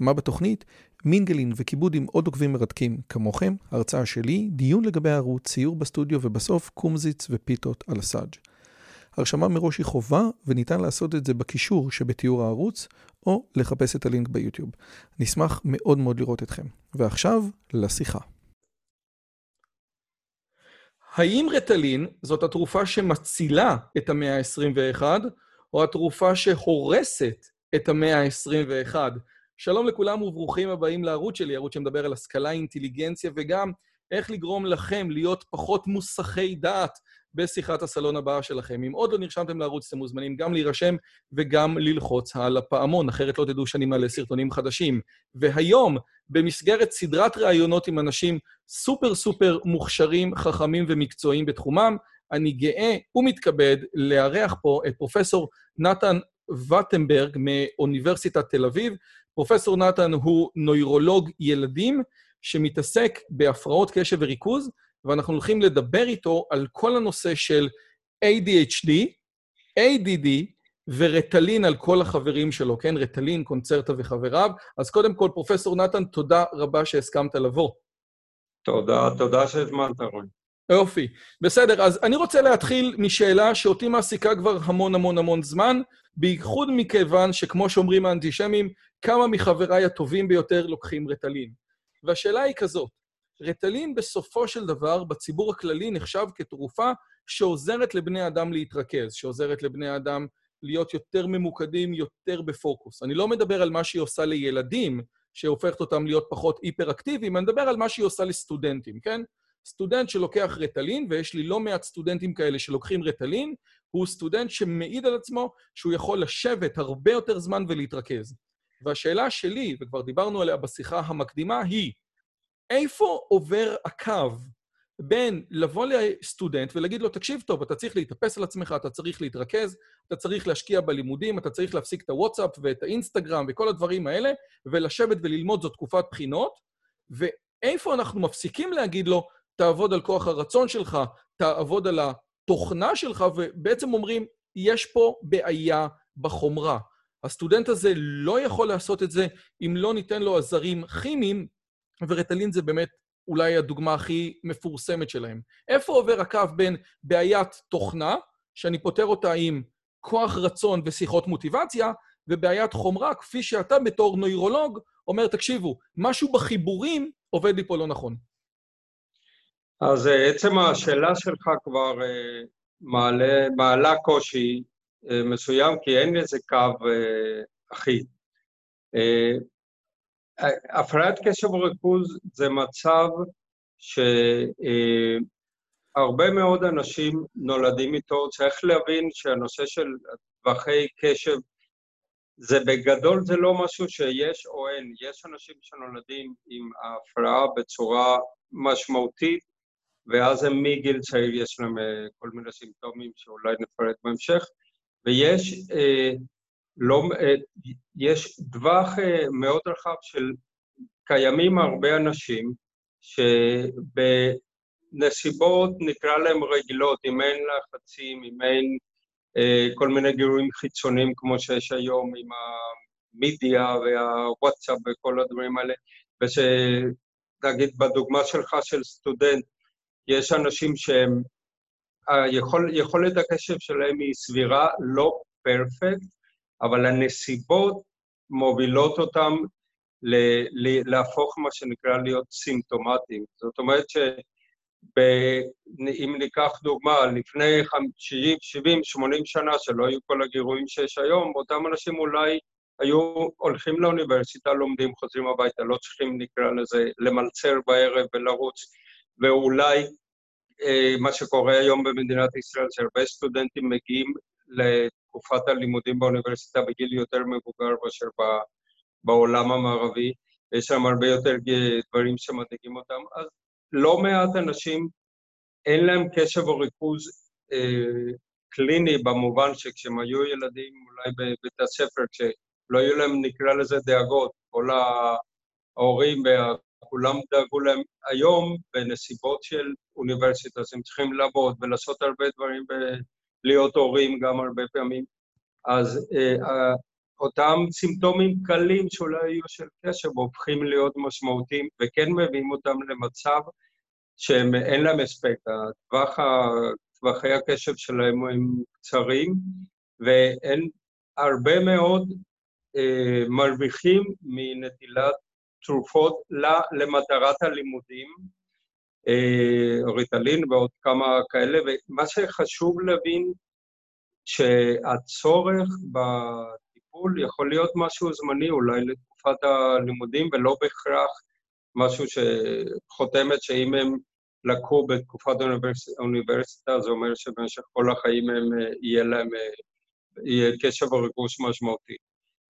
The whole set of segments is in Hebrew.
מה בתוכנית? מינגלין וכיבוד עם עוד עוקבים מרתקים כמוכם, הרצאה שלי, דיון לגבי הערוץ, ציור בסטודיו ובסוף קומזיץ ופיתות על הסאג'. הרשמה מראש היא חובה וניתן לעשות את זה בקישור שבתיאור הערוץ או לחפש את הלינק ביוטיוב. נשמח מאוד מאוד לראות אתכם. ועכשיו, לשיחה. האם רטלין זאת התרופה שמצילה את המאה ה-21 או התרופה שהורסת את המאה ה-21? שלום לכולם וברוכים הבאים לערוץ שלי, ערוץ שמדבר על השכלה, אינטליגנציה וגם איך לגרום לכם להיות פחות מוסכי דעת בשיחת הסלון הבאה שלכם. אם עוד לא נרשמתם לערוץ, אתם מוזמנים גם להירשם וגם ללחוץ על הפעמון, אחרת לא תדעו שאני מעלה סרטונים חדשים. והיום, במסגרת סדרת ראיונות עם אנשים סופר סופר מוכשרים, חכמים ומקצועיים בתחומם, אני גאה ומתכבד לארח פה את פרופסור נתן וטנברג מאוניברסיטת תל אביב. פרופסור נתן הוא נוירולוג ילדים שמתעסק בהפרעות קשב וריכוז, ואנחנו הולכים לדבר איתו על כל הנושא של ADHD, ADD ורטלין על כל החברים שלו, כן? רטלין, קונצרטה וחבריו. אז קודם כל, פרופסור נתן, תודה רבה שהסכמת לבוא. תודה, תודה שהזמנת, רון. יופי. בסדר, אז אני רוצה להתחיל משאלה שאותי מעסיקה כבר המון המון המון זמן, בייחוד מכיוון שכמו שאומרים האנטישמים, כמה מחבריי הטובים ביותר לוקחים רטלין. והשאלה היא כזאת, רטלין בסופו של דבר בציבור הכללי נחשב כתרופה שעוזרת לבני אדם להתרכז, שעוזרת לבני אדם להיות יותר ממוקדים, יותר בפוקוס. אני לא מדבר על מה שהיא עושה לילדים, שהופכת אותם להיות פחות היפר-אקטיביים, אני מדבר על מה שהיא עושה לסטודנטים, כן? סטודנט שלוקח רטלין, ויש לי לא מעט סטודנטים כאלה שלוקחים רטלין, הוא סטודנט שמעיד על עצמו שהוא יכול לשבת הרבה יותר זמן ולהתרכז. והשאלה שלי, וכבר דיברנו עליה בשיחה המקדימה, היא, איפה עובר הקו בין לבוא לסטודנט ולהגיד לו, תקשיב טוב, אתה צריך להתאפס על עצמך, אתה צריך להתרכז, אתה צריך להשקיע בלימודים, אתה צריך להפסיק את הוואטסאפ ואת האינסטגרם וכל הדברים האלה, ולשבת וללמוד זו תקופת בחינות, ואיפה אנחנו מפסיקים להגיד לו, תעבוד על כוח הרצון שלך, תעבוד על התוכנה שלך, ובעצם אומרים, יש פה בעיה בחומרה. הסטודנט הזה לא יכול לעשות את זה אם לא ניתן לו עזרים כימיים, ורטלין זה באמת אולי הדוגמה הכי מפורסמת שלהם. איפה עובר הקו בין בעיית תוכנה, שאני פותר אותה עם כוח רצון ושיחות מוטיבציה, ובעיית חומרה, כפי שאתה בתור נוירולוג אומר, תקשיבו, משהו בחיבורים עובד לי פה לא נכון. אז אה, עצם השאלה שלך כבר אה, מעלה, מעלה קושי מסוים, כי אין לזה קו אחיד. הפרעת קשב וריכוז זה מצב שהרבה מאוד אנשים נולדים איתו. צריך להבין שהנושא של טווחי קשב, זה בגדול זה לא משהו שיש או אין. יש אנשים שנולדים עם ההפרעה בצורה משמעותית, ואז הם מגיל צעיר יש להם כל מיני סימפטומים שאולי נפרט בהמשך, ויש אה, לא, אה, יש טווח אה, מאוד רחב של קיימים הרבה אנשים שבנסיבות נקרא להם רגילות, אם אין לחצים, אם אין אה, כל מיני גירויים חיצוניים כמו שיש היום עם המידיה והוואטסאפ וכל הדברים האלה, ושנגיד בדוגמה שלך של סטודנט, יש אנשים שהם, היכול, יכולת הקשב שלהם היא סבירה, לא פרפקט, אבל הנסיבות מובילות אותם ל- ל- להפוך מה שנקרא להיות סימפטומטיים. זאת אומרת שאם ניקח דוגמה, לפני 50, 70, 80 שנה, שלא היו כל הגירויים שיש היום, אותם אנשים אולי היו הולכים לאוניברסיטה, לומדים, חוזרים הביתה, לא צריכים, נקרא לזה, למלצר בערב ולרוץ, ואולי מה שקורה היום במדינת ישראל, שהרבה סטודנטים מגיעים לתקופת הלימודים באוניברסיטה בגיל יותר מבוגר מאשר בעולם המערבי, יש שם הרבה יותר דברים שמדאיגים אותם, אז לא מעט אנשים אין להם קשב או ריכוז אה, קליני במובן שכשהם היו ילדים אולי בבית הספר, כשלא היו להם, נקרא לזה דאגות, כל ההורים וכולם דאגו להם, היום בנסיבות של אוניברסיטה, אז הם צריכים לעבוד ולעשות הרבה דברים ולהיות הורים גם הרבה פעמים, אז אה, אותם סימפטומים קלים שאולי היו של קשב הופכים להיות משמעותיים וכן מביאים אותם למצב שאין להם הספק, טווחי הקשב שלהם הם קצרים ואין הרבה מאוד אה, מרוויחים מנטילת תרופות למטרת הלימודים, אה, ריטלין ועוד כמה כאלה, ומה שחשוב להבין שהצורך בטיפול יכול להיות משהו זמני אולי לתקופת הלימודים ולא בהכרח משהו שחותמת שאם הם לקחו בתקופת האוניברסיטה, זה אומר שבמשך כל החיים הם, יהיה להם יהיה קשב וריגוש משמעותי.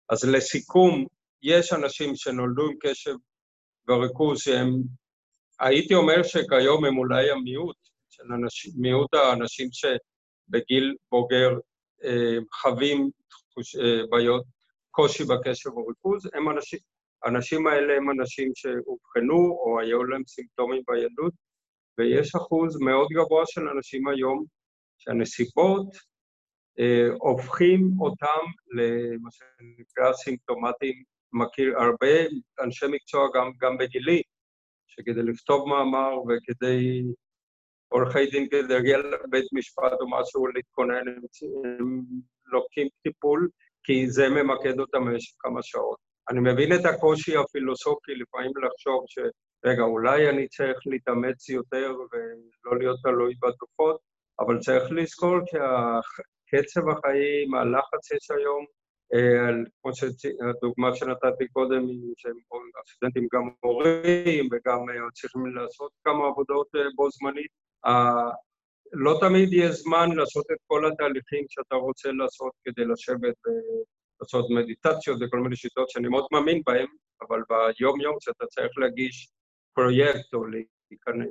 אז לסיכום, יש אנשים שנולדו עם קשב וריכוז שהם, הייתי אומר שכיום הם אולי המיעוט של אנשים, מיעוט האנשים שבגיל בוגר אה, חווים תחוש, אה, בעיות, קושי בקשב וריכוז, הם אנשים, האנשים האלה הם אנשים שאובחנו או היו להם סימפטומים בילדות, ויש אחוז מאוד גבוה של אנשים היום שהנסיבות אה, הופכים אותם למה שנקרא סימפטומטיים. מכיר הרבה אנשי מקצוע, גם, גם בגילי, שכדי לכתוב מאמר וכדי עורכי דין, כדי להגיע לבית משפט או משהו, להתכונן, הם, הם לוקחים טיפול, כי זה ממקד אותם במשך כמה שעות. אני מבין את הקושי הפילוסופי לפעמים לחשוב ש... רגע, אולי אני צריך להתאמץ יותר ולא להיות תלוי בתרופות, אבל צריך לזכור כי קצב החיים, הלחץ שיש היום, אה, כמו שהדוגמה שנתתי קודם, שהסטודנטים גם מורים וגם אה, צריכים לעשות כמה עבודות אה, בו זמנית, לא תמיד יש זמן לעשות את כל התהליכים שאתה רוצה לעשות כדי לשבת ולעשות מדיטציות וכל מיני שיטות שאני מאוד מאמין בהן, אבל ביום-יום כשאתה צריך להגיש פרויקט או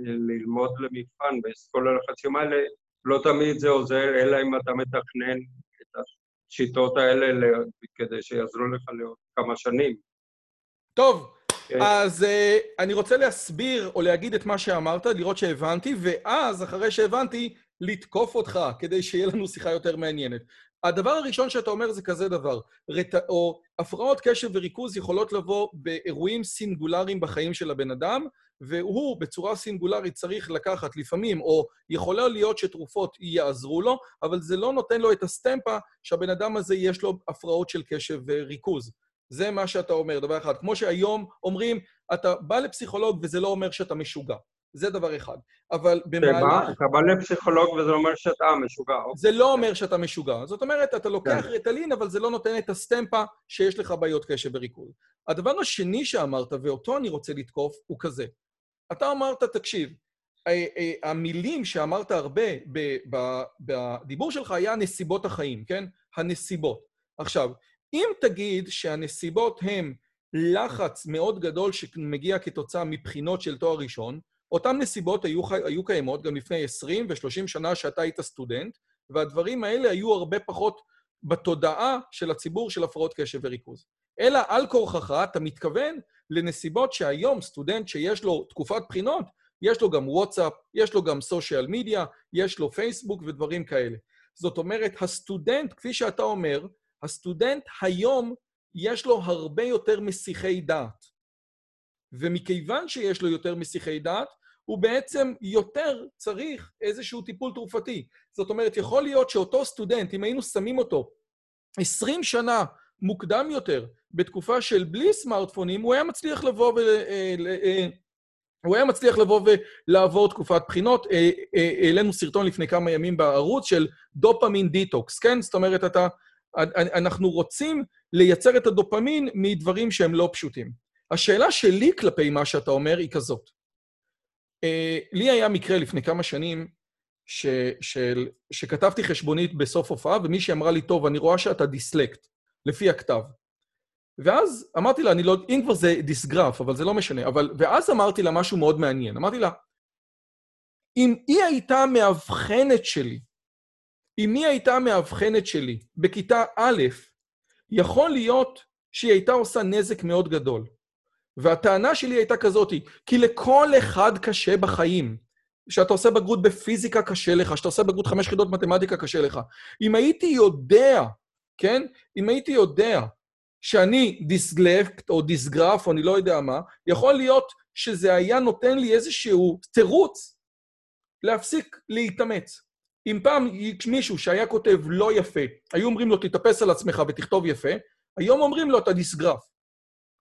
ללמוד למבחן וכל הלחצים האלה, לא תמיד זה עוזר, אלא אם אתה מתכנן את השיטות האלה כדי שיעזרו לך לעוד כמה שנים. טוב, כן. אז uh, אני רוצה להסביר או להגיד את מה שאמרת, לראות שהבנתי, ואז, אחרי שהבנתי, לתקוף אותך, כדי שיהיה לנו שיחה יותר מעניינת. הדבר הראשון שאתה אומר זה כזה דבר, רט... או הפרעות קשב וריכוז יכולות לבוא באירועים סינגולריים בחיים של הבן אדם, והוא בצורה סינגולרית צריך לקחת לפעמים, או יכולה להיות שתרופות יעזרו לו, אבל זה לא נותן לו את הסטמפה שהבן אדם הזה יש לו הפרעות של קשב וריכוז. זה מה שאתה אומר, דבר אחד. כמו שהיום אומרים, אתה בא לפסיכולוג וזה לא אומר שאתה משוגע. זה דבר אחד. אבל במהלך... אתה בא לפסיכולוג וזה אומר שאתה משוגע. אוקיי. זה לא אומר שאתה משוגע. זאת אומרת, אתה לוקח כן. רטלין, אבל זה לא נותן את הסטמפה שיש לך בעיות קשב וריכוז. הדבר השני שאמרת, ואותו אני רוצה לתקוף, הוא כזה. אתה אמרת, תקשיב, המילים שאמרת הרבה בדיבור שלך היה נסיבות החיים, כן? הנסיבות. עכשיו, אם תגיד שהנסיבות הן לחץ מאוד גדול שמגיע כתוצאה מבחינות של תואר ראשון, אותן נסיבות היו, היו קיימות גם לפני 20 ו-30 שנה שאתה היית סטודנט, והדברים האלה היו הרבה פחות בתודעה של הציבור של הפרעות קשב וריכוז. אלא על כורחך אתה מתכוון לנסיבות שהיום סטודנט שיש לו תקופת בחינות, יש לו גם וואטסאפ, יש לו גם סושיאל מדיה, יש לו פייסבוק ודברים כאלה. זאת אומרת, הסטודנט, כפי שאתה אומר, הסטודנט היום יש לו הרבה יותר מסיחי דעת. ומכיוון שיש לו יותר מסיחי דעת, הוא בעצם יותר צריך איזשהו טיפול תרופתי. זאת אומרת, יכול להיות שאותו סטודנט, אם היינו שמים אותו 20 שנה מוקדם יותר, בתקופה של בלי סמארטפונים, הוא היה מצליח לבוא ו... אה, אה, הוא היה מצליח לבוא ולעבור תקופת בחינות. אה, העלינו סרטון לפני כמה ימים בערוץ של דופמין detox, כן? זאת אומרת, אתה, אנחנו רוצים לייצר את הדופמין מדברים שהם לא פשוטים. השאלה שלי כלפי מה שאתה אומר היא כזאת. לי היה מקרה לפני כמה שנים ש, של, שכתבתי חשבונית בסוף הופעה, ומישהי אמרה לי, טוב, אני רואה שאתה דיסלקט. לפי הכתב. ואז אמרתי לה, אני לא, אם כבר זה דיסגרף, אבל זה לא משנה, אבל, ואז אמרתי לה משהו מאוד מעניין. אמרתי לה, אם היא הייתה מאבחנת שלי, אם היא הייתה מאבחנת שלי בכיתה א', יכול להיות שהיא הייתה עושה נזק מאוד גדול. והטענה שלי הייתה כזאת, כי לכל אחד קשה בחיים. כשאתה עושה בגרות בפיזיקה קשה לך, כשאתה עושה בגרות חמש יחידות מתמטיקה קשה לך. אם הייתי יודע, כן? אם הייתי יודע שאני דיסגלקט או דיסגרף או אני לא יודע מה, יכול להיות שזה היה נותן לי איזשהו תירוץ להפסיק להתאמץ. אם פעם מישהו שהיה כותב לא יפה, היו אומרים לו, תתאפס על עצמך ותכתוב יפה, היום אומרים לו, אתה דיסגרף.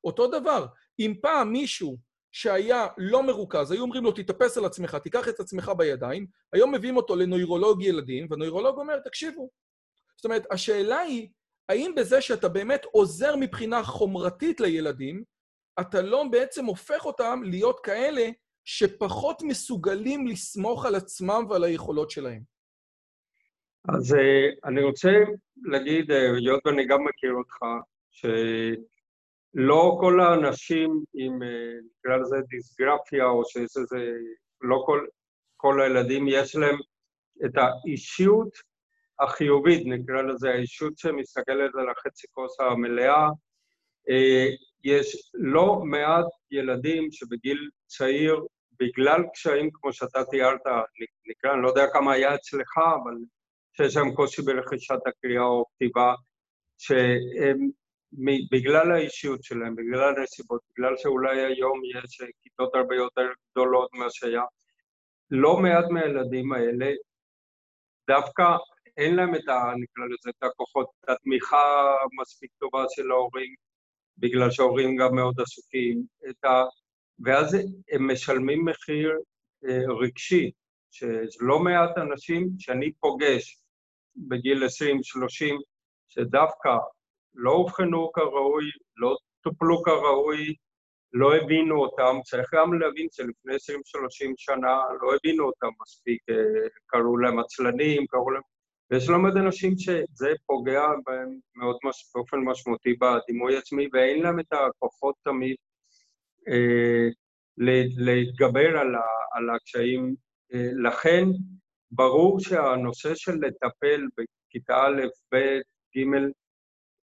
אותו דבר, אם פעם מישהו שהיה לא מרוכז, היו אומרים לו, תתאפס על עצמך, תיקח את עצמך בידיים, היום מביאים אותו לנוירולוג ילדים, והנוירולוג אומר, תקשיבו. זאת אומרת, השאלה היא, האם בזה שאתה באמת עוזר מבחינה חומרתית לילדים, אתה לא בעצם הופך אותם להיות כאלה שפחות מסוגלים לסמוך על עצמם ועל היכולות שלהם? אז אה, אני רוצה להגיד, אה, היות ואני גם מכיר אותך, שלא כל האנשים עם, אה, נקרא לזה דיסגרפיה, או שיש איזה, לא כל, כל הילדים יש להם את האישיות החיובית, נקרא לזה, האישות שמסתכלת על החצי כוס המלאה. יש לא מעט ילדים שבגיל צעיר, בגלל קשיים כמו שאתה תיארת, נקרא, אני לא יודע כמה היה אצלך, אבל שיש להם קושי ברכישת הקריאה או כתיבה, שהם, בגלל האישיות שלהם, בגלל הנסיבות, בגלל שאולי היום יש כיתות הרבה יותר גדולות ממה שהיה, לא מעט מהילדים האלה, דווקא אין להם את ה... נקרא לזה, את הכוחות, את התמיכה המספיק טובה של ההורים, בגלל שההורים גם מאוד עסוקים, את ה... ואז הם משלמים מחיר אה, רגשי, שלא מעט אנשים שאני פוגש בגיל 20-30, שדווקא לא אובחנו כראוי, לא טופלו כראוי, לא הבינו אותם, צריך גם להבין שלפני 20-30 שנה לא הבינו אותם מספיק, אה, קראו להם עצלנים, קראו להם... ויש לא מעט אנשים שזה פוגע בהם מאוד מש... באופן משמעותי בדימוי עצמי, ואין להם את הכוחות תמיד אה, להתגבר על, ה... על הקשיים. אה, לכן, ברור שהנושא של לטפל בכיתה א', ב', ג',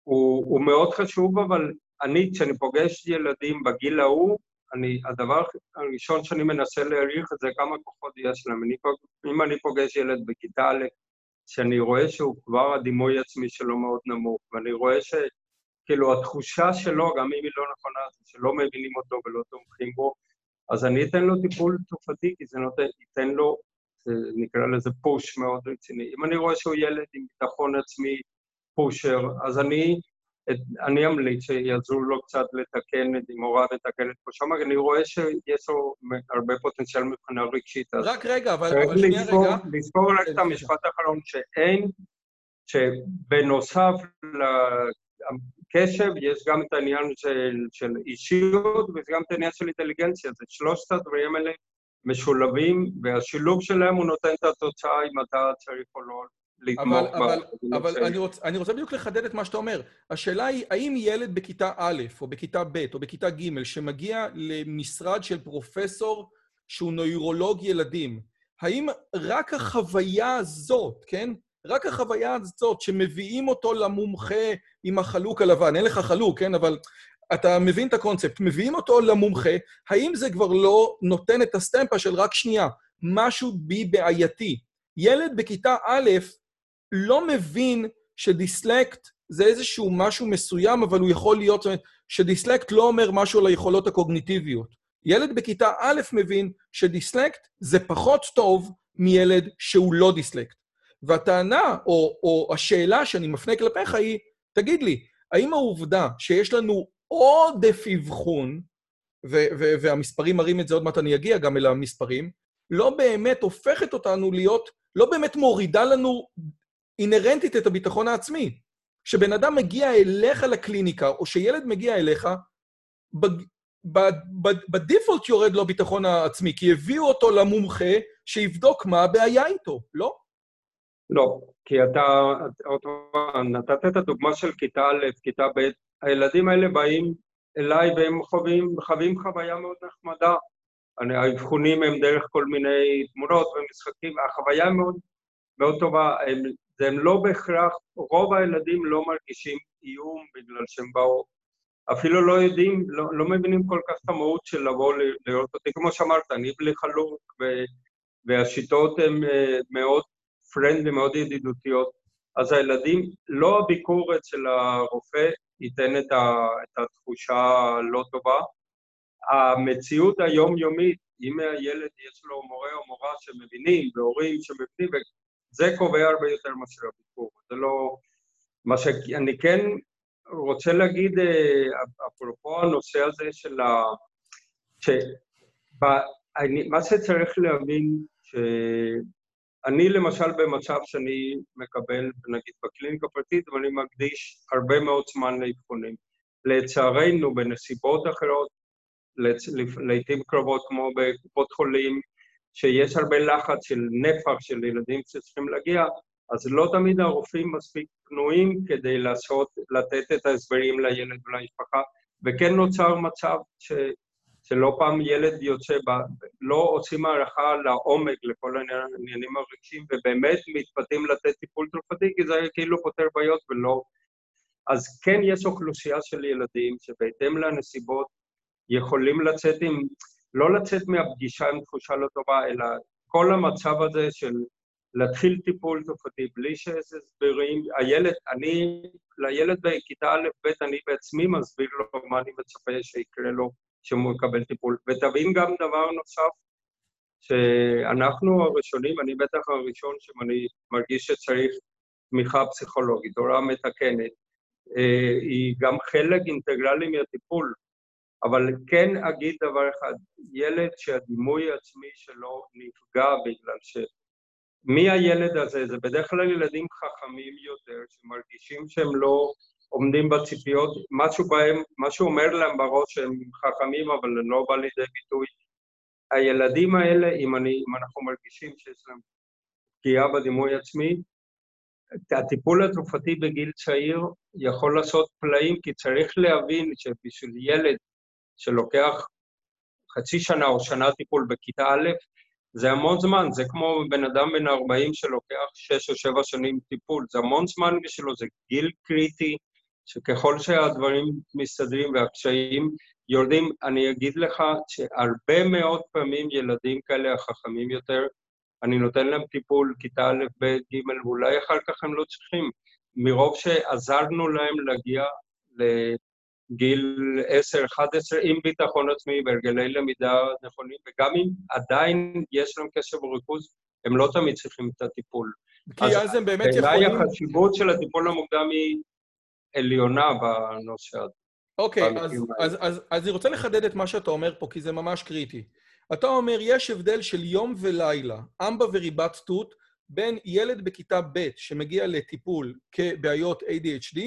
הוא, הוא מאוד חשוב, אבל אני, כשאני פוגש ילדים בגיל ההוא, אני, הדבר הראשון שאני מנסה להעריך זה כמה כוחות יש להם. אני, אם אני פוגש ילד בכיתה א', שאני רואה שהוא כבר, הדימוי עצמי שלו מאוד נמוך, ואני רואה שכאילו התחושה שלו, גם אם היא לא נכונה, זה שלא מבינים אותו ולא תומכים בו, אז אני אתן לו טיפול תרופתי, כי זה נותן, ייתן לו נקרא לזה פוש מאוד רציני. אם אני רואה שהוא ילד עם ביטחון עצמי פושר, אז אני, אני אמליץ שיעזרו לו קצת לתקן, את אם הוראה מתקנת פה שם, אני רואה שיש לו הרבה פוטנציאל מבחינה רגשית. רק רגע, אבל, אבל שנייה רגע. לזכור רק את המשפט האחרון, שאין, שבנוסף לקשב, יש גם את העניין של, של אישיות וגם את העניין של אינטליגנציה. זה שלושת הדברים האלה משולבים, והשילוב שלהם הוא נותן את התוצאה אם אתה צריך או לא לתמוך אבל, ב... אבל, אבל אני, רוצ, אני רוצה בדיוק לחדד את מה שאתה אומר. השאלה היא, האם ילד בכיתה א', או בכיתה ב', או בכיתה ג', שמגיע למשרד של פרופסור שהוא נוירולוג ילדים, האם רק החוויה הזאת, כן? רק החוויה הזאת שמביאים אותו למומחה עם החלוק הלבן, אין לך חלוק, כן? אבל אתה מבין את הקונספט, מביאים אותו למומחה, האם זה כבר לא נותן את הסטמפה של רק שנייה, משהו בי בעייתי? ילד בכיתה א' לא מבין שדיסלקט זה איזשהו משהו מסוים, אבל הוא יכול להיות... שדיסלקט לא אומר משהו על היכולות הקוגניטיביות. ילד בכיתה א' מבין שדיסלקט זה פחות טוב מילד שהוא לא דיסלקט. והטענה, או, או השאלה שאני מפנה כלפיך היא, תגיד לי, האם העובדה שיש לנו עודף אבחון, והמספרים מראים את זה, עוד מעט אני אגיע גם אל המספרים, לא באמת הופכת אותנו להיות, לא באמת מורידה לנו אינהרנטית את הביטחון העצמי. כשבן אדם מגיע אליך לקליניקה, או שילד מגיע אליך, בדיפולט יורד לו הביטחון העצמי, כי הביאו אותו למומחה שיבדוק מה הבעיה איתו, לא? לא, כי אתה, עוד פעם, נתת את הדוגמה של כיתה א', כיתה ב', הילדים האלה באים אליי והם חווים, חווים חוויה מאוד נחמדה. האבחונים הם דרך כל מיני תמונות ומשחקים, החוויה מאוד, מאוד טובה, הם, הם לא בהכרח, רוב הילדים לא מרגישים איום בגלל שהם באו, אפילו לא יודעים, לא, לא מבינים כל כך את המהות של לבוא לראות אותי, כמו שאמרת, אני בלי חלוק, והשיטות הן אה, מאוד פרנדלי, מאוד ידידותיות, אז הילדים, לא הביקור אצל הרופא ייתן את, ה, את התחושה הלא טובה, המציאות היומיומית, אם הילד יש לו מורה או מורה שמבינים, והורים שמבינים, זה קובע הרבה יותר מאשר הביקור. זה לא... מה שאני כן רוצה להגיד, אה, אפרופו הנושא הזה של ה... ש... מה שצריך להבין, שאני למשל במצב שאני מקבל, נגיד בקליניקה פרטית, ואני מקדיש הרבה מאוד זמן לאבחונים. לצערנו, בנסיבות אחרות, לעיתים קרובות כמו בקופות חולים, שיש הרבה לחץ של נפח של ילדים שצריכים להגיע, אז לא תמיד הרופאים מספיק פנויים כדי לעשות, לתת את ההסברים לילד ולמשפחה, וכן נוצר מצב ש, שלא פעם ילד יוצא, ב, לא עושים הערכה לעומק לכל העניינים הרגשיים, ובאמת מתפתים לתת טיפול תרופתי, כי זה כאילו פותר בעיות ולא... אז כן יש אוכלוסייה של ילדים שבהתאם לנסיבות יכולים לצאת עם, לא לצאת מהפגישה עם תחושה לא טובה, אלא כל המצב הזה של להתחיל טיפול תרופתי בלי שיש הסברים. הילד, אני, לילד בכיתה א'-ב', אני בעצמי מסביר לו מה אני מצפה שיקרה לו כשהוא יקבל טיפול. ותבין גם דבר נוסף, שאנחנו הראשונים, אני בטח הראשון שאני מרגיש שצריך תמיכה פסיכולוגית, הוראה מתקנת, אה, היא גם חלק אינטגרלי מהטיפול. אבל כן אגיד דבר אחד, ילד שהדימוי העצמי שלו נפגע בגלל ש... מי הילד הזה? זה בדרך כלל ילדים חכמים יותר, שמרגישים שהם לא עומדים בציפיות, משהו בהם, משהו אומר להם בראש שהם חכמים, אבל לא בא לידי ביטוי. הילדים האלה, אם, אני, אם אנחנו מרגישים שיש להם פגיעה בדימוי עצמי, הטיפול התרופתי בגיל צעיר יכול לעשות פלאים, כי צריך להבין שבשביל ילד שלוקח חצי שנה או שנה טיפול בכיתה א', זה המון זמן, זה כמו בן אדם בן 40 שלוקח שש או שבע שנים טיפול, זה המון זמן בשבילו, זה גיל קריטי, שככל שהדברים מסתדרים והקשיים יורדים, אני אגיד לך שהרבה מאוד פעמים ילדים כאלה החכמים יותר, אני נותן להם טיפול, כיתה א', ב', ג', ואולי אחר כך הם לא צריכים, מרוב שעזרנו להם להגיע גיל 10-11 עם ביטחון עצמי והרגלי למידה נכונים, וגם אם עדיין יש להם קשב וריכוז, הם לא תמיד צריכים את הטיפול. כי אז, אז הם באמת יכולים... בעיניי החשיבות של הטיפול המוקדם היא עליונה בנושא הזה. אוקיי, אז, אז, אז, אז אני רוצה לחדד את מה שאתה אומר פה, כי זה ממש קריטי. אתה אומר, יש הבדל של יום ולילה, אמבה וריבת תות, בין ילד בכיתה ב' שמגיע לטיפול כבעיות ADHD,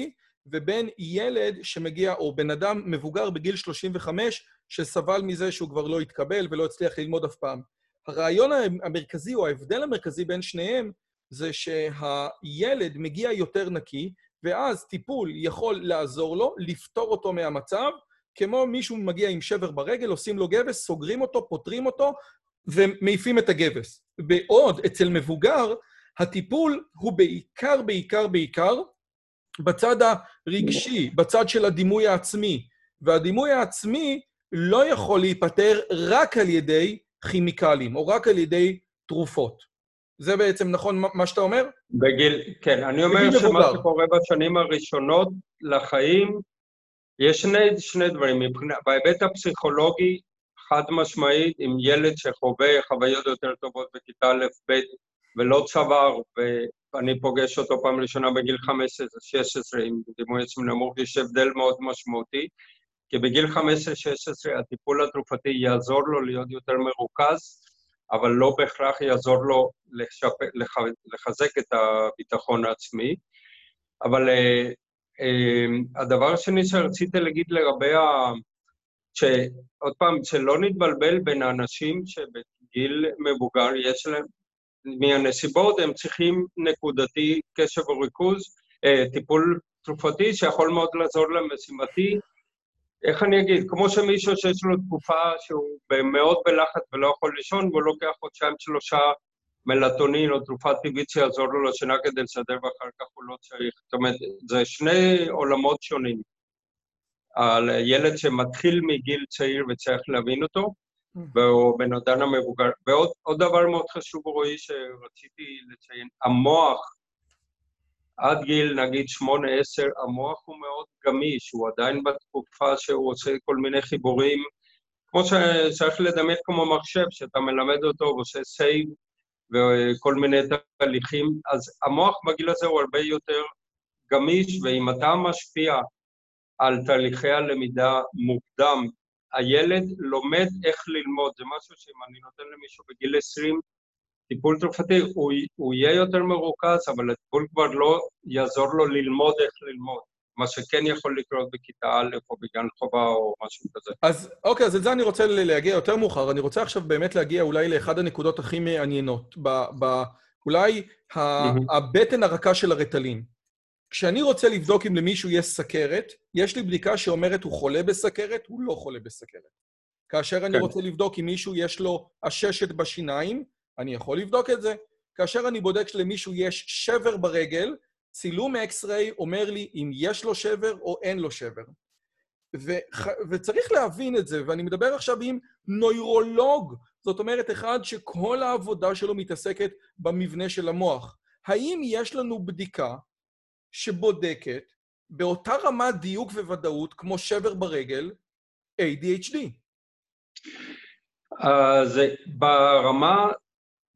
ובין ילד שמגיע, או בן אדם מבוגר בגיל 35, שסבל מזה שהוא כבר לא התקבל ולא הצליח ללמוד אף פעם. הרעיון המרכזי, או ההבדל המרכזי בין שניהם, זה שהילד מגיע יותר נקי, ואז טיפול יכול לעזור לו, לפתור אותו מהמצב, כמו מישהו מגיע עם שבר ברגל, עושים לו גבס, סוגרים אותו, פותרים אותו, ומעיפים את הגבס. בעוד אצל מבוגר, הטיפול הוא בעיקר, בעיקר, בעיקר בצד הרגשי, בצד של הדימוי העצמי. והדימוי העצמי לא יכול להיפטר רק על ידי כימיקלים, או רק על ידי תרופות. זה בעצם נכון מה שאתה אומר? בגיל, כן. אני אומר שמה שקורה בשנים הראשונות לחיים, יש שני, שני דברים. בהיבט הפסיכולוגי, חד משמעית, עם ילד שחווה חוויות יותר טובות בכיתה א'-ב' ולא צוואר, ואני פוגש אותו פעם ראשונה בגיל 15-16 עם דימוי עצמי נמוך, יש הבדל מאוד משמעותי, כי בגיל 15-16 הטיפול התרופתי יעזור לו להיות יותר מרוכז, אבל לא בהכרח יעזור לו לשפ... לח... לחזק את הביטחון העצמי. אבל uh, uh, הדבר השני שרציתי להגיד לגבי ה... שעוד פעם, שלא נתבלבל בין האנשים שבגיל מבוגר יש להם מהנסיבות הם צריכים נקודתי קשב וריכוז, אה, טיפול תרופתי שיכול מאוד לעזור להם משימתי. איך אני אגיד, כמו שמישהו שיש לו תקופה שהוא מאוד בלחץ ולא יכול לישון, והוא לוקח חודשיים שלושה מלטונין או תרופה טבעית שיעזור לו לשינה כדי לסדר ואחר כך הוא לא צריך. זאת אומרת, זה שני עולמות שונים. על ילד שמתחיל מגיל צעיר וצריך להבין אותו, והוא בן אדם המבוגר. ועוד דבר מאוד חשוב, רועי, שרציתי לציין, המוח, עד גיל נגיד שמונה, עשר, המוח הוא מאוד גמיש, הוא עדיין בתקופה שהוא עושה כל מיני חיבורים, כמו שצריך לדמיין כמו מחשב, שאתה מלמד אותו ועושה save וכל מיני תהליכים, אז המוח בגיל הזה הוא הרבה יותר גמיש, ואם אתה משפיע על תהליכי הלמידה מוקדם, הילד לומד איך ללמוד. זה משהו שאם אני נותן למישהו בגיל 20 טיפול תרופתי, הוא, הוא יהיה יותר מרוכז, אבל הטיפול כבר לא יעזור לו ללמוד איך ללמוד. מה שכן יכול לקרות בכיתה א' או בגן חובה או משהו כזה. אז אוקיי, אז לזה אני רוצה להגיע יותר מאוחר. אני רוצה עכשיו באמת להגיע אולי לאחד הנקודות הכי מעניינות. ב, ב, אולי ה, הבטן הרכה של הרטלין. כשאני רוצה לבדוק אם למישהו יש סכרת, יש לי בדיקה שאומרת הוא חולה בסכרת, הוא לא חולה בסכרת. כאשר אני כן. רוצה לבדוק אם מישהו יש לו עששת בשיניים, אני יכול לבדוק את זה. כאשר אני בודק שלמישהו יש שבר ברגל, צילום אקס-ריי אומר לי אם יש לו שבר או אין לו שבר. ו- וצריך להבין את זה, ואני מדבר עכשיו עם נוירולוג, זאת אומרת, אחד שכל העבודה שלו מתעסקת במבנה של המוח. האם יש לנו בדיקה שבודקת באותה רמת דיוק וודאות כמו שבר ברגל, ADHD? אז ברמה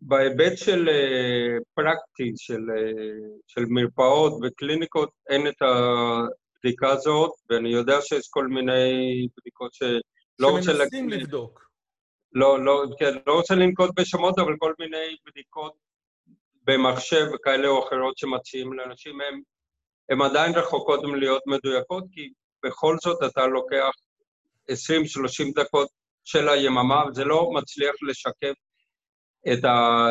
בהיבט של אה, פרקטי, של, אה, של מרפאות וקליניקות, אין את הבדיקה הזאת, ואני יודע שיש כל מיני בדיקות שלא רוצה... שמנסים להגיד... לבדוק. לא, לא, כן, לא רוצה לנקוט בשמות, אבל כל מיני בדיקות במחשב וכאלה או אחרות שמציעים לאנשים, הן עדיין רחוקות מלהיות מדויקות, כי בכל זאת אתה לוקח 20-30 דקות של היממה, וזה לא מצליח לשקף את, ה,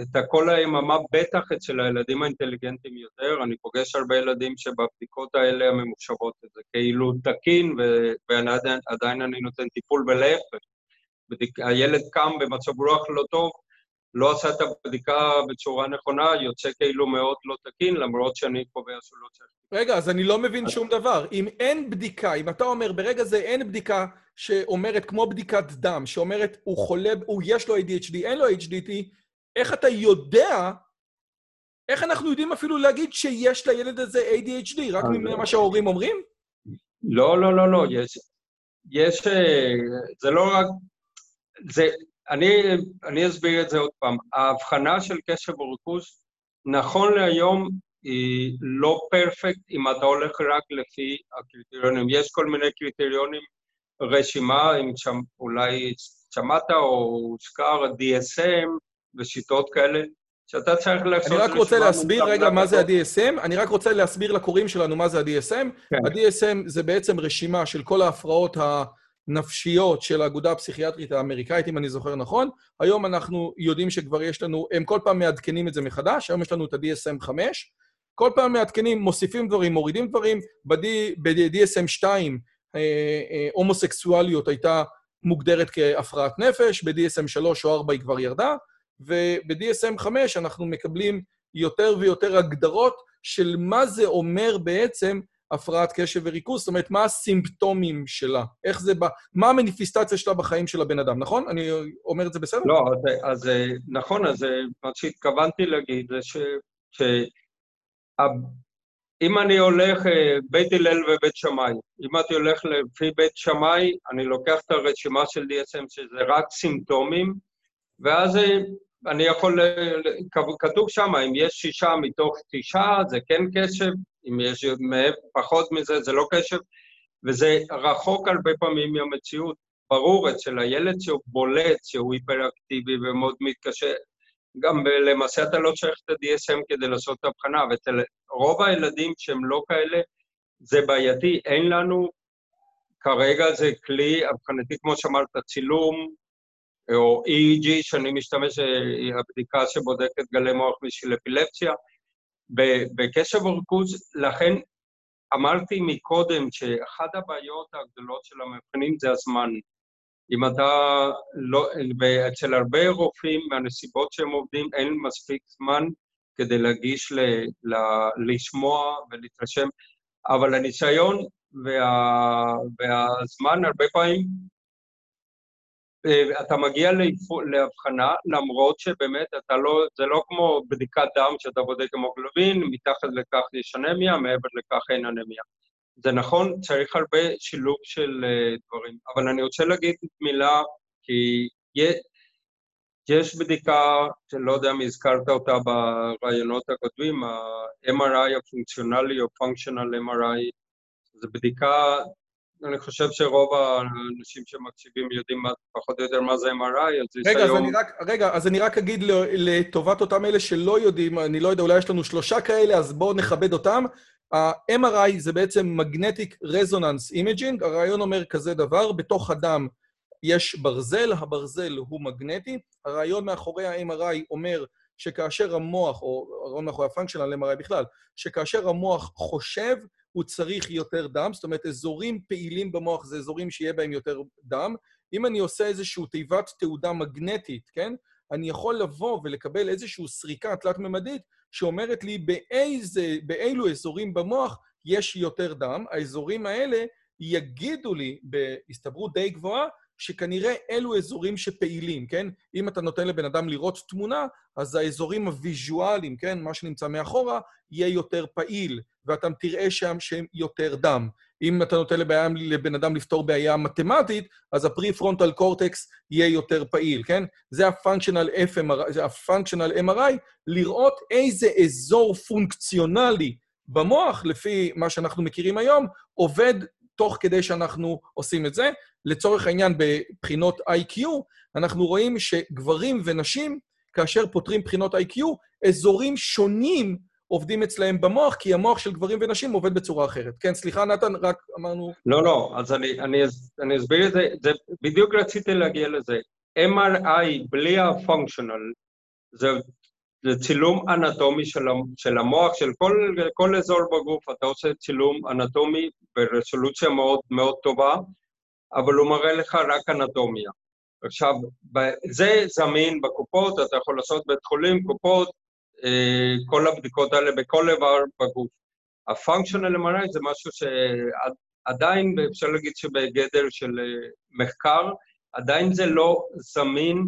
את כל היממה, בטח אצל הילדים האינטליגנטים יותר. אני פוגש הרבה ילדים שבבדיקות האלה הממוחשבות זה כאילו תקין, ועדיין אני נותן טיפול ולהפך. הילד קם במצב רוח לא טוב, לא עשה את הבדיקה בצורה נכונה, יוצא כאילו מאוד לא תקין, למרות שאני קובע שהוא לא צריך... רגע, אז אני לא מבין שום דבר. אם אין בדיקה, אם אתה אומר, ברגע זה אין בדיקה שאומרת, כמו בדיקת דם, שאומרת, הוא חולה, הוא יש לו ADHD, אין לו HDT, איך אתה יודע, איך אנחנו יודעים אפילו להגיד שיש לילד הזה ADHD, רק ממה שההורים אומרים? לא, לא, לא, לא, יש... יש... אה, זה לא רק... זה... אני, אני אסביר את זה עוד פעם. ההבחנה של קשב וריכוז, נכון להיום, היא לא פרפקט אם אתה הולך רק לפי הקריטריונים. יש כל מיני קריטריונים רשימה, אם שם, אולי שמעת או הוזכר DSM ושיטות כאלה, שאתה צריך לעשות... אני רק רוצה להסביר רגע מה זה ה-DSM, אני רק רוצה להסביר לקוראים שלנו מה זה ה-DSM. כן. ה-DSM זה בעצם רשימה של כל ההפרעות הנפשיות של האגודה הפסיכיאטרית האמריקאית, אם אני זוכר נכון. היום אנחנו יודעים שכבר יש לנו, הם כל פעם מעדכנים את זה מחדש, היום יש לנו את ה-DSM 5. כל פעם מעדכנים, מוסיפים דברים, מורידים דברים. ב-DSM 2 אה, אה, הומוסקסואליות הייתה מוגדרת כהפרעת נפש, ב-DSM 3 או 4 היא כבר ירדה, וב-DSM 5 אנחנו מקבלים יותר ויותר הגדרות של מה זה אומר בעצם הפרעת קשב וריכוז, זאת אומרת, מה הסימפטומים שלה, איך זה בא, מה המניפיסטציה שלה בחיים של הבן אדם, נכון? אני אומר את זה בסדר? לא, אז, אז נכון, אז מה שהתכוונתי להגיד זה ש... ש אם אני הולך אה, בית הלל ובית שמאי, אם אני הולך לפי בית שמאי, אני לוקח את הרשימה של DSM שזה רק סימפטומים, ואז אה, אני יכול, אה, כתוב שם, אם יש שישה מתוך תשעה, זה כן קשב, אם יש פחות מזה, זה לא קשב, וזה רחוק הרבה פעמים מהמציאות. ברור, אצל הילד שהוא בולט, שהוא היפראקטיבי ומאוד מתקשה, גם למעשה אתה לא צריך את ה-DSM כדי לעשות את ההבחנה, ואצל רוב הילדים שהם לא כאלה, זה בעייתי. אין לנו, כרגע זה כלי אבחנתי, כמו שאמרת, צילום, או EEG, שאני משתמש, היא הבדיקה שבודקת גלי מוח בשביל אפילפסיה. בקשב וריכוז, לכן אמרתי מקודם שאחת הבעיות הגדולות של המבחנים זה הזמן. אם אתה לא, ואצל הרבה רופאים, מהנסיבות שהם עובדים, אין מספיק זמן כדי להגיש, ל, ל, לשמוע ולהתרשם, אבל הניסיון וה, והזמן הרבה פעמים אה, אתה מגיע להבחנה, למרות שבאמת אתה לא, זה לא כמו בדיקת דם שאתה בודק המוגלובין, מתחת לכך יש אנמיה, מעבר לכך אין אנמיה. זה נכון, צריך הרבה שילוב של uh, דברים. אבל אני רוצה להגיד מילה, כי יש בדיקה, שלא יודע אם הזכרת אותה ברעיונות הקודמים, ה-MRI הפונקציונלי או functional MRI, זו בדיקה אני חושב שרוב האנשים שמקשיבים יודעים פחות או יותר מה זה MRI, אז יש רגע, היום... אז אני רק, רגע, אז אני רק אגיד לטובת אותם אלה שלא יודעים, אני לא יודע, אולי יש לנו שלושה כאלה, אז בואו נכבד אותם. ה-MRI זה בעצם Magnetic Resonance Imaging, הרעיון אומר כזה דבר, בתוך הדם יש ברזל, הברזל הוא מגנטי, הרעיון מאחורי ה-MRI אומר שכאשר המוח, או הרעיון מאחורי הפונקשיונל MRI בכלל, שכאשר המוח חושב, הוא צריך יותר דם, זאת אומרת, אזורים פעילים במוח זה אזורים שיהיה בהם יותר דם. אם אני עושה איזושהי תיבת תעודה מגנטית, כן? אני יכול לבוא ולקבל איזושהי סריקה תלת-ממדית שאומרת לי באיזה, באילו אזורים במוח יש יותר דם. האזורים האלה יגידו לי בהסתברות די גבוהה שכנראה אלו אזורים שפעילים, כן? אם אתה נותן לבן אדם לראות תמונה, אז האזורים הוויז'ואליים, כן? מה שנמצא מאחורה, יהיה יותר פעיל, ואתה תראה שם שהם יותר דם. אם אתה נותן לבעיה, לבן אדם לפתור בעיה מתמטית, אז ה-prefrontal cortex יהיה יותר פעיל, כן? זה ה-functional FMRI, זה ה-functional MRI, לראות איזה אזור פונקציונלי במוח, לפי מה שאנחנו מכירים היום, עובד תוך כדי שאנחנו עושים את זה. לצורך העניין, בבחינות IQ, אנחנו רואים שגברים ונשים, כאשר פותרים בחינות IQ, אזורים שונים עובדים אצלהם במוח, כי המוח של גברים ונשים עובד בצורה אחרת. כן, סליחה, נתן, רק אמרנו... לא, לא, אז אני, אני, אני אסביר את זה, זה, בדיוק רציתי להגיע לזה. MRI בלי ה-functional, זה, זה צילום אנטומי של, המוח, של כל, כל אזור בגוף, אתה עושה צילום אנטומי ברסולוציה מאוד מאוד טובה, אבל הוא מראה לך רק אנטומיה. עכשיו, זה זמין בקופות, אתה יכול לעשות בית חולים, קופות, אה, כל הבדיקות האלה בכל איבר בגוף. ה-functional MRI זה משהו שעדיין, אפשר להגיד שבגדר של אה, מחקר, עדיין זה לא זמין,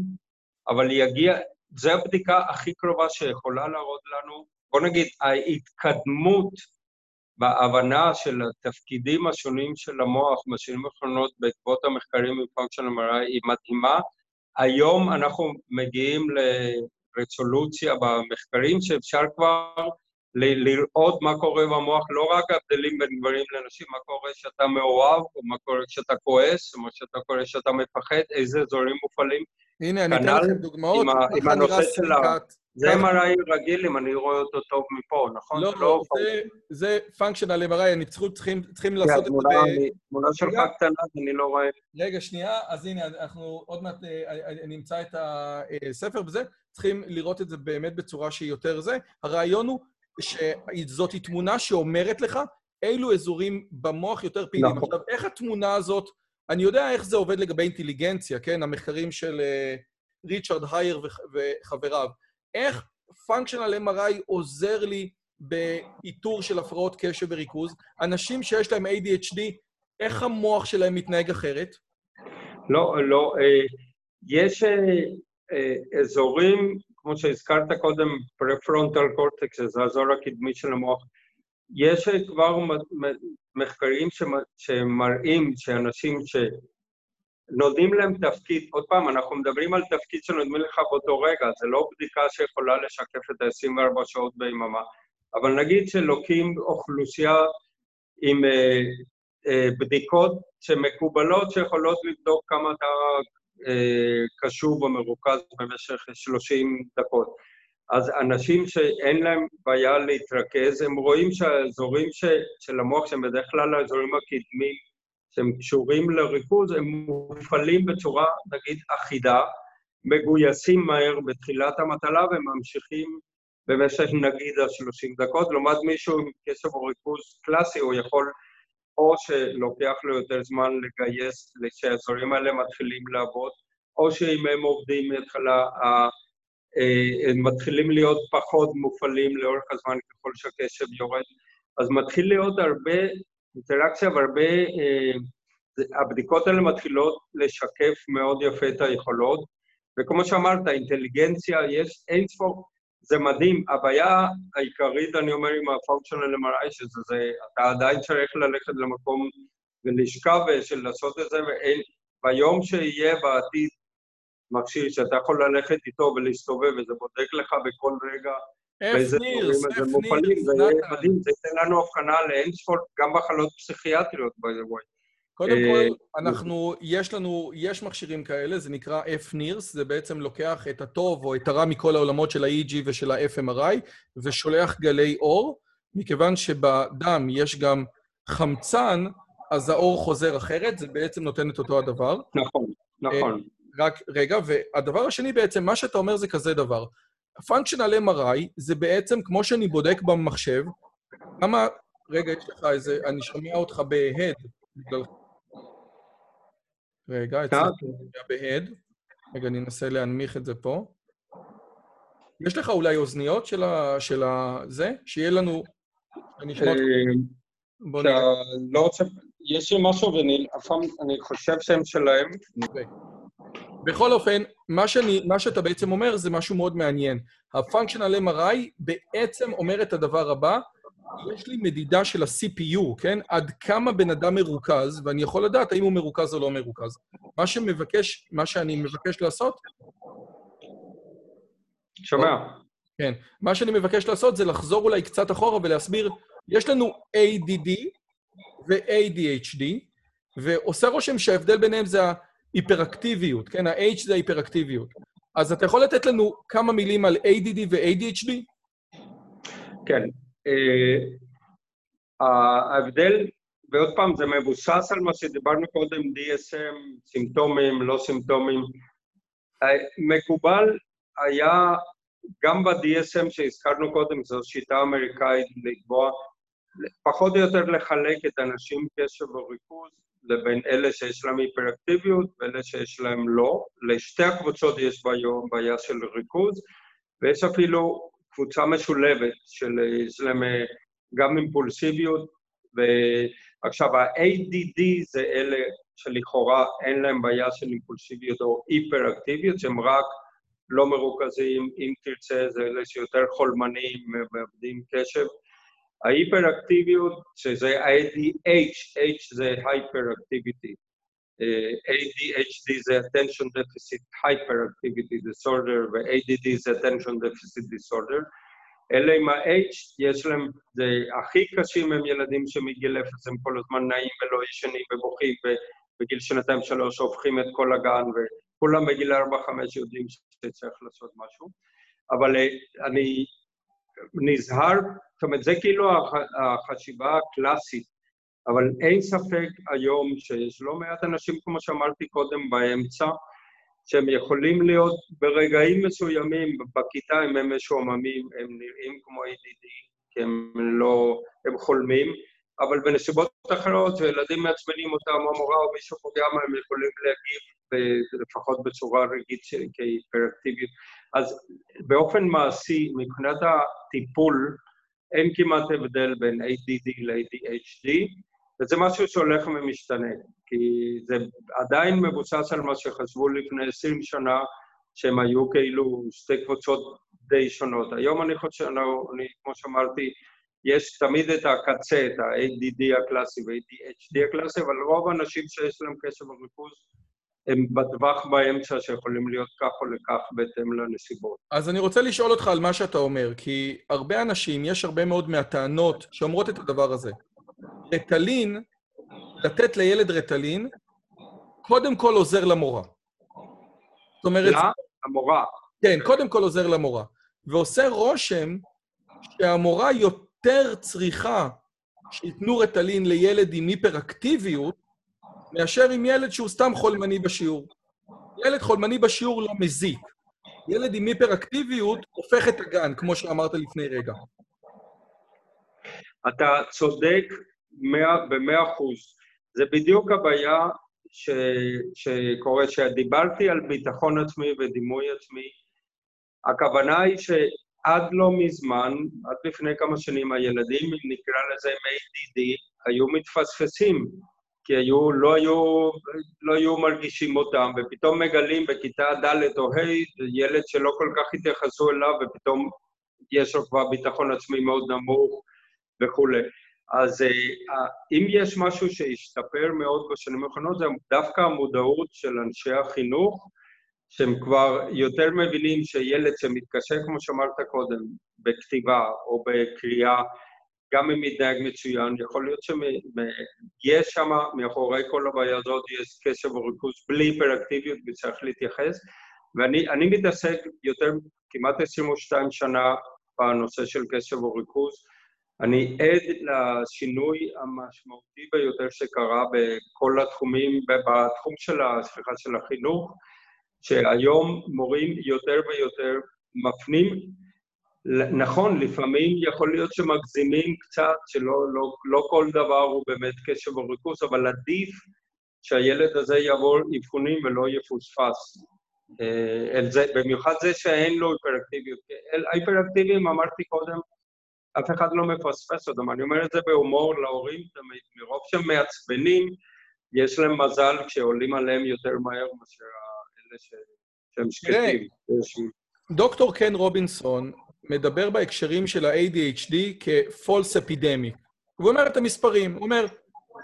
אבל יגיע, זו הבדיקה הכי קרובה שיכולה להראות לנו, בוא נגיד, ההתקדמות בהבנה של התפקידים השונים של המוח בשנים האחרונות בעקבות המחקרים פונקשיונל MRI היא מדהימה. היום אנחנו מגיעים רצולוציה במחקרים, שאפשר כבר לראות מה קורה במוח, לא רק הבדלים בין גברים לנשים, מה קורה כשאתה מאוהב, או מה קורה כשאתה כועס, או מה שאתה קורה כשאתה מפחד, איזה אזורים מופעלים. הנה, אני אתן לכם דוגמאות, איך נראה סריקת... זה MRI רגיל אם אני רואה אותו טוב מפה, נכון? לא, לא, זה functional MRI, אני צריכים לעשות את זה ב... תמונה שלך קטנה, אני לא רואה. רגע, שנייה, אז הנה, אנחנו עוד מעט נמצא את הספר וזה, צריכים לראות את זה באמת בצורה שהיא יותר זה. הרעיון הוא שזאת תמונה שאומרת לך אילו אזורים במוח יותר פעילים. עכשיו, איך התמונה הזאת, אני יודע איך זה עובד לגבי אינטליגנציה, כן? המחקרים של ריצ'רד הייר וחבריו. איך פונקשיונל MRI עוזר לי באיתור של הפרעות קשב וריכוז? אנשים שיש להם ADHD, איך המוח שלהם מתנהג אחרת? לא, לא. אה, יש אה, אזורים, כמו שהזכרת קודם, פרפרונטל קורטקס, זה האזור הקדמי של המוח. יש כבר מחקרים שמראים שאנשים ש... נותנים להם תפקיד, עוד פעם, אנחנו מדברים על תפקיד שנותנים לך באותו רגע, זה לא בדיקה שיכולה לשקף את ה-24 שעות ביממה, אבל נגיד שלוקים אוכלוסייה עם אה, אה, בדיקות שמקובלות שיכולות לבדוק כמה אתה אה, קשוב ומרוכז במשך 30 דקות. אז אנשים שאין להם בעיה להתרכז, הם רואים שהאזורים ש, של המוח, שהם בדרך כלל האזורים הקדמיים, שהם קשורים לריכוז, הם מופעלים בצורה, נגיד, אחידה, מגויסים מהר בתחילת המטלה וממשיכים במשך נגיד ה-30 דקות, לעומת מישהו עם קשב או ריכוז קלאסי, הוא יכול או שלוקח לו יותר זמן לגייס כשהאזורים האלה מתחילים לעבוד, או שאם הם עובדים מהתחלה, אה, הם מתחילים להיות פחות מופעלים לאורך הזמן ככל שהקשב יורד. אז מתחיל להיות הרבה אינטראקציה והרבה... אה, הבדיקות האלה מתחילות לשקף מאוד יפה את היכולות, וכמו שאמרת, אינטליגנציה, יש אין ספור, זה מדהים. הבעיה העיקרית, אני אומר, עם ה-functional MRI, שזה זה, אתה עדיין צריך ללכת למקום ולשכב ושל לעשות את זה, ואין, ביום שיהיה בעתיד מכשיר שאתה יכול ללכת איתו ולהסתובב, וזה בודק לך בכל רגע באיזה דברים זה מופעלים, זה יהיה מדהים, זה ייתן לנו הבחנה לאין ספור, גם מחלות פסיכיאטריות, by the way. קודם כל, אה, אנחנו, יש לנו, יש מכשירים כאלה, זה נקרא F-NIRS, זה בעצם לוקח את הטוב או את הרע מכל העולמות של ה-EG ושל ה-FMRI, ושולח גלי אור. מכיוון שבדם יש גם חמצן, אז האור חוזר אחרת, זה בעצם נותן את אותו הדבר. נכון, נכון. רק רגע, והדבר השני בעצם, מה שאתה אומר זה כזה דבר. ה-functional MRI זה בעצם, כמו שאני בודק במחשב, כמה... רגע, יש לך איזה... אני שומע אותך בהד. רגע, אצלנו בהד. רגע, אני אנסה להנמיך את זה פה. יש לך אולי אוזניות של, ה, של ה, זה? שיהיה לנו... אותך. בוא נראה. לא רוצה... יש לי משהו ואני אף פעם, אני חושב שהם שלהם. אוקיי. בכל אופן, מה, שאני, מה שאתה בעצם אומר זה משהו מאוד מעניין. ה-functional MRI בעצם אומר את הדבר הבא, יש לי מדידה של ה-CPU, כן? עד כמה בן אדם מרוכז, ואני יכול לדעת האם הוא מרוכז או לא מרוכז. מה שמבקש, מה שאני מבקש לעשות... שומע. כן. מה שאני מבקש לעשות זה לחזור אולי קצת אחורה ולהסביר, יש לנו ADD ו-ADHD, ועושה רושם שההבדל ביניהם זה ההיפראקטיביות, כן? ה-H זה ההיפראקטיביות. אז אתה יכול לתת לנו כמה מילים על ADD ו-ADHD? כן. אה, ההבדל, ועוד פעם, זה מבוסס על מה שדיברנו קודם, DSM, סימפטומים, לא סימפטומים. אה, מקובל היה גם ב-DSM שהזכרנו קודם, זו שיטה אמריקאית לקבוע, פחות או יותר לחלק את אנשים קשב וריכוז לבין אלה שיש להם היפראקטיביות ואלה שיש להם לא. לשתי הקבוצות יש בעיה של ריכוז, ויש אפילו קבוצה משולבת של, יש להם אה, גם אימפולסיביות, ועכשיו ה-ADD זה אלה שלכאורה אין להם בעיה של אימפולסיביות או היפראקטיביות, שהם רק לא מרוכזים, אם תרצה, זה אלה שיותר חולמנים, מאבדים קשב. ההיפראקטיביות, שזה ה-ADH, H זה hyperactivity. ADHD זה attention deficit hyperactivity disorder ו-ADD זה attention deficit disorder. אלה עם ה-H, יש להם, זה הכי קשים הם ילדים שמגיל אפס הם כל הזמן נעים ולא ישנים ובוכים, ובגיל שנתיים שלוש הופכים את כל הגן, וכולם בגיל ארבע חמש יודעים שצריך לעשות משהו. אבל אני נזהר, זאת אומרת, זה כאילו החשיבה הקלאסית אבל אין ספק היום שיש לא מעט אנשים, כמו שאמרתי קודם, באמצע, שהם יכולים להיות ברגעים מסוימים בכיתה, אם הם משועממים, הם נראים כמו ADD, כי הם לא, הם חולמים, אבל בנסיבות אחרות, וילדים מעצבנים אותם, המורה או מישהו פוגע מה הם יכולים להגיב לפחות בצורה רגעית כהיפראקטיבית. אז באופן מעשי, מבחינת הטיפול, אין כמעט הבדל בין ADD ל-ADHD, וזה משהו שהולך ומשתנה, כי זה עדיין מבוסס על מה שחשבו לפני 20 שנה, שהם היו כאילו שתי קבוצות די שונות. היום אני חושב, אני, כמו שאמרתי, יש תמיד את הקצה, את ה-ADD הקלאסי וה-ADHD הקלאסי, אבל רוב האנשים שיש להם קשב וריכוז הם בטווח באמצע שיכולים להיות כך או לכך בהתאם לנסיבות. אז אני רוצה לשאול אותך על מה שאתה אומר, כי הרבה אנשים, יש הרבה מאוד מהטענות שאומרות את הדבר הזה. רטלין, לתת לילד רטלין, קודם כל עוזר למורה. זאת אומרת... למורה. כן, קודם כל עוזר למורה. ועושה רושם שהמורה יותר צריכה שייתנו רטלין לילד עם היפראקטיביות, מאשר עם ילד שהוא סתם חולמני בשיעור. ילד חולמני בשיעור לא מזיק. ילד עם היפראקטיביות הופך את הגן, כמו שאמרת לפני רגע. אתה צודק במאה אחוז. זה בדיוק הבעיה ש, שקורה, שדיברתי על ביטחון עצמי ודימוי עצמי. הכוונה היא שעד לא מזמן, עד לפני כמה שנים, הילדים, אם נקרא לזה ADD, היו מתפספסים, כי היו, לא, היו, לא היו מרגישים אותם, ופתאום מגלים בכיתה ד' או ה' ילד שלא כל כך התייחסו אליו, ופתאום יש לו כבר ביטחון עצמי מאוד נמוך וכולי. אז אה, אם יש משהו שהשתפר מאוד בשנים האחרונות, זה דווקא המודעות של אנשי החינוך, שהם כבר יותר מבינים שילד שמתקשה, כמו שאמרת קודם, בכתיבה או בקריאה, גם אם מתנהג מצוין, יכול להיות שיש שם, מאחורי כל הבעיה הזאת, יש קשב וריכוז בלי היפראקטיביות וצריך להתייחס. ואני מתעסק יותר, כמעט 22 שנה בנושא של קשב וריכוז. אני עד לשינוי המשמעותי ביותר שקרה בכל התחומים, בתחום של, סליחה, של החינוך, שהיום מורים יותר ויותר מפנים נכון, לפעמים יכול להיות שמגזימים קצת, שלא לא, לא כל דבר הוא באמת קשב או ריכוז, אבל עדיף שהילד הזה יעבור אבחונים ולא יפוספס. אה, זה, במיוחד זה שאין לו היפראקטיביות. ההיפראקטיביים, אמרתי קודם, אף אחד לא מפספס אותם. אני אומר את זה בהומור להורים מרוב שהם מעצבנים, יש להם מזל כשעולים עליהם יותר מהר מאשר אלה שהם שקטים. דוקטור קן רובינסון מדבר בהקשרים של ה-ADHD כ-false epidemic. הוא אומר את המספרים, הוא אומר,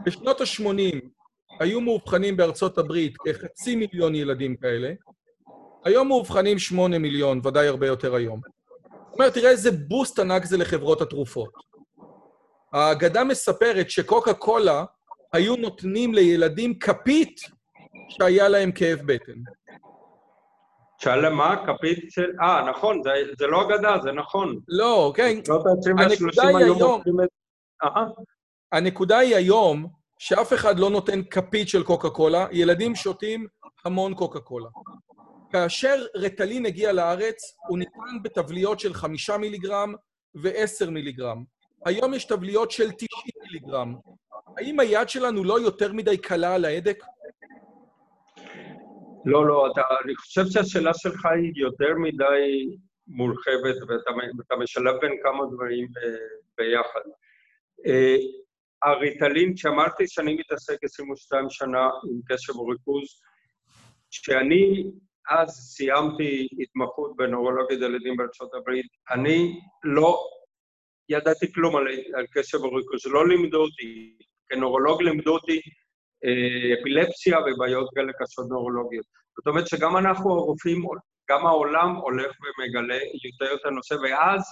בשנות ה-80 היו מאובחנים בארצות הברית כחצי מיליון ילדים כאלה, היום מאובחנים שמונה מיליון, ודאי הרבה יותר היום. זאת אומרת, תראה איזה בוסט ענק זה לחברות התרופות. האגדה מספרת שקוקה קולה היו נותנים לילדים כפית שהיה להם כאב בטן. שאלה מה? כפית של... אה, נכון, זה, זה לא אגדה, זה נכון. לא, כן. הנקודה היא היום... הנקודה היא היום שאף אחד לא נותן כפית של קוקה קולה, ילדים שותים המון קוקה קולה. כאשר רטלין הגיע לארץ, הוא ניתן בתבליות של חמישה מיליגרם ועשר מיליגרם. היום יש תבליות של 90 מיליגרם. האם היד שלנו לא יותר מדי קלה על ההדק? לא, לא, אתה, אני חושב שהשאלה שלך היא יותר מדי מורחבת, ואתה, ואתה משלב בין כמה דברים ביחד. אה, הריטלין, כשאמרתי שאני מתעסק 22 שנה עם קשב וריכוז, כשאני אז סיימתי התמחות בנורולוגיה ילדים בארצות הברית, אני לא ידעתי כלום על, על קשב וריכוז, לא לימדו אותי. כנורולוג לימדו אותי אה, אפילפסיה ובעיות כאלה קשות נורולוגיות. זאת אומרת שגם אנחנו הרופאים, גם העולם הולך ומגלה יותר את הנושא, ואז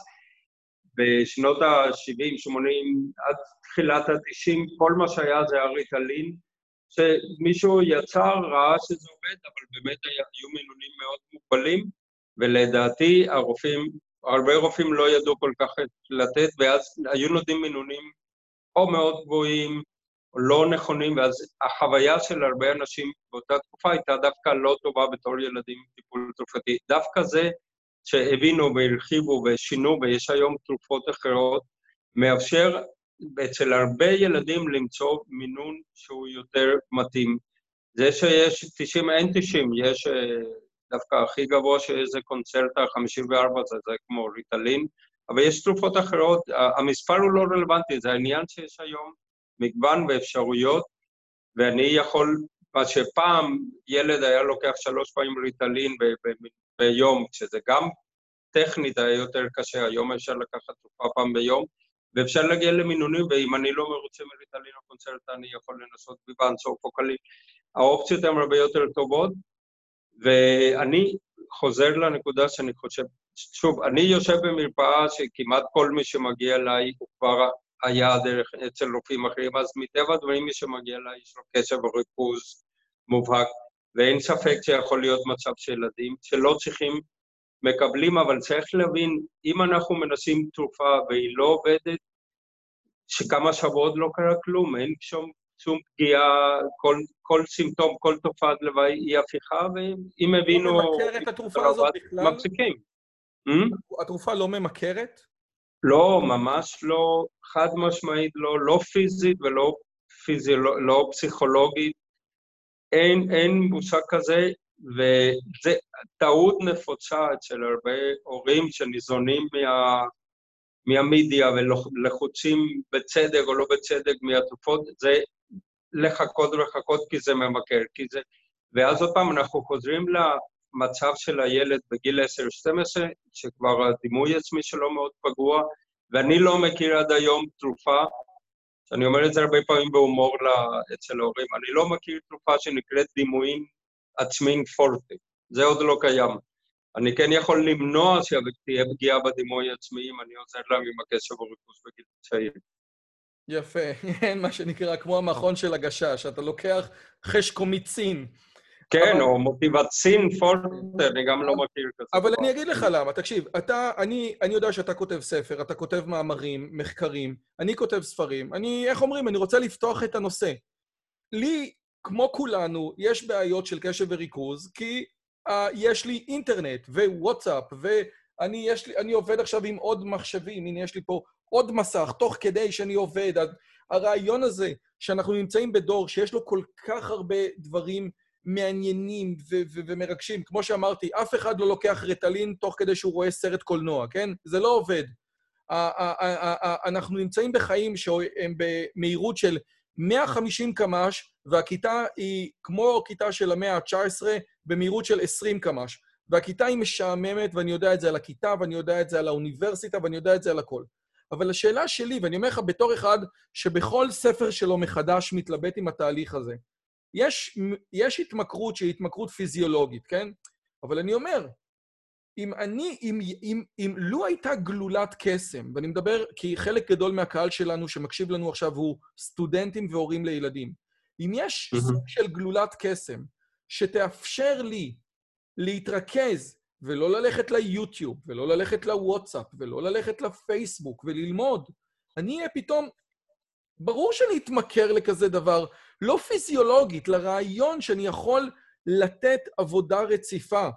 בשנות ה-70, 80, עד תחילת ה-90, כל מה שהיה זה הריטלין, שמישהו יצר, ראה שזה עובד, אבל באמת היו מינונים מאוד מוגבלים, ולדעתי הרופאים, הרבה רופאים לא ידעו כל כך לתת, ואז היו נותנים מינונים או מאוד גבוהים, לא נכונים, ואז החוויה של הרבה אנשים באותה תקופה הייתה דווקא לא טובה בתור ילדים טיפול תרופתי. דווקא זה שהבינו והרחיבו ושינו, ויש היום תרופות אחרות, מאפשר אצל הרבה ילדים למצוא מינון שהוא יותר מתאים. זה שיש 90, אין 90, יש אה, דווקא הכי גבוה שזה קונצרטה 54, זה, זה כמו ריטלין, אבל יש תרופות אחרות, המספר הוא לא רלוונטי, זה העניין שיש היום מגוון ואפשרויות, ואני יכול, מה שפעם ילד היה לוקח שלוש פעמים ריטלין ב- ב- ביום, שזה גם טכנית היה יותר קשה, היום אפשר לקחת תרופה פעם ביום, ואפשר להגיע למינונים, ואם אני לא מרוצה מריטלין או קונצרט, אני יכול לנסות ביבנס או פוקלים. האופציות הן הרבה יותר טובות, ואני חוזר לנקודה שאני חושב, שוב, אני יושב במרפאה שכמעט כל מי שמגיע אליי הוא כבר היה דרך אצל רופאים אחרים, אז מטבע הדברים מי שמגיע אליי יש לו קשב וריכוז מובהק, ואין ספק שיכול להיות מצב של ילדים שלא צריכים, מקבלים, אבל צריך להבין, אם אנחנו מנסים תרופה והיא לא עובדת, שכמה שבועות לא קרה כלום, אין שום שום פגיעה, כל, כל סימפטום, כל תופעת לוואי היא הפיכה, ואם הבינו... לא ממכר את התרופה הזאת בכלל? מפסיקים. התרופה לא ממכרת? לא, ממש לא, חד משמעית לא, לא פיזית ולא פיזיולוג, לא פסיכולוגית. אין, אין מושג כזה, וזו טעות נפוצה אצל הרבה הורים שניזונים מה, מהמידיה ולחוצים בצדק או לא בצדק מהתרופות, זה לחכות ולחכות כי זה ממכר, כי זה... ואז עוד פעם אנחנו חוזרים למצב של הילד בגיל 10-12, שכבר הדימוי עצמי שלו מאוד פגוע, ואני לא מכיר עד היום תרופה, אני אומר את זה הרבה פעמים בהומור אצל ההורים, אני לא מכיר תרופה שנקראת דימויים עצמיים פורטי, זה עוד לא קיים. אני כן יכול למנוע שתהיה פגיעה בדימוי העצמי אם אני עוזר להם עם הקשר וריכוז בגיל צעיר. יפה, אין מה שנקרא כמו המכון של הגשש, אתה לוקח חשקומיצין. כן, אבל... או מוטיבצין פולטר, אני גם לא מכיר כזה. אבל אני אגיד לך למה, תקשיב, אתה, אני, אני יודע שאתה כותב ספר, אתה כותב מאמרים, מחקרים, אני כותב ספרים, אני, איך אומרים, אני רוצה לפתוח את הנושא. לי, כמו כולנו, יש בעיות של קשב וריכוז, כי uh, יש לי אינטרנט ווואטסאפ, ואני יש לי, אני עובד עכשיו עם עוד מחשבים, הנה יש לי פה עוד מסך, תוך כדי שאני עובד. הרעיון הזה שאנחנו נמצאים בדור שיש לו כל כך הרבה דברים מעניינים ו- ו- ומרגשים, כמו שאמרתי, אף אחד לא לוקח רטלין תוך כדי שהוא רואה סרט קולנוע, כן? זה לא עובד. אנחנו נמצאים בחיים שהם במהירות של 150 קמ"ש, והכיתה היא כמו כיתה של המאה ה-19 במהירות של 20 קמ"ש. והכיתה היא משעממת, ואני יודע את זה על הכיתה, ואני יודע את זה על האוניברסיטה, ואני יודע את זה על הכל. אבל השאלה שלי, ואני אומר לך בתור אחד שבכל ספר שלו מחדש מתלבט עם התהליך הזה, יש, יש התמכרות שהיא התמכרות פיזיולוגית, כן? אבל אני אומר, אם אני, אם, אם, אם לו הייתה גלולת קסם, ואני מדבר כי חלק גדול מהקהל שלנו שמקשיב לנו עכשיו הוא סטודנטים והורים לילדים, אם יש. סוג של גלולת קסם שתאפשר לי להתרכז ולא ללכת ליוטיוב, ולא ללכת לוואטסאפ, ולא ללכת לפייסבוק וללמוד. אני אהיה פתאום... ברור שאני אתמכר לכזה דבר, לא פיזיולוגית, לרעיון שאני יכול לתת עבודה רציפה.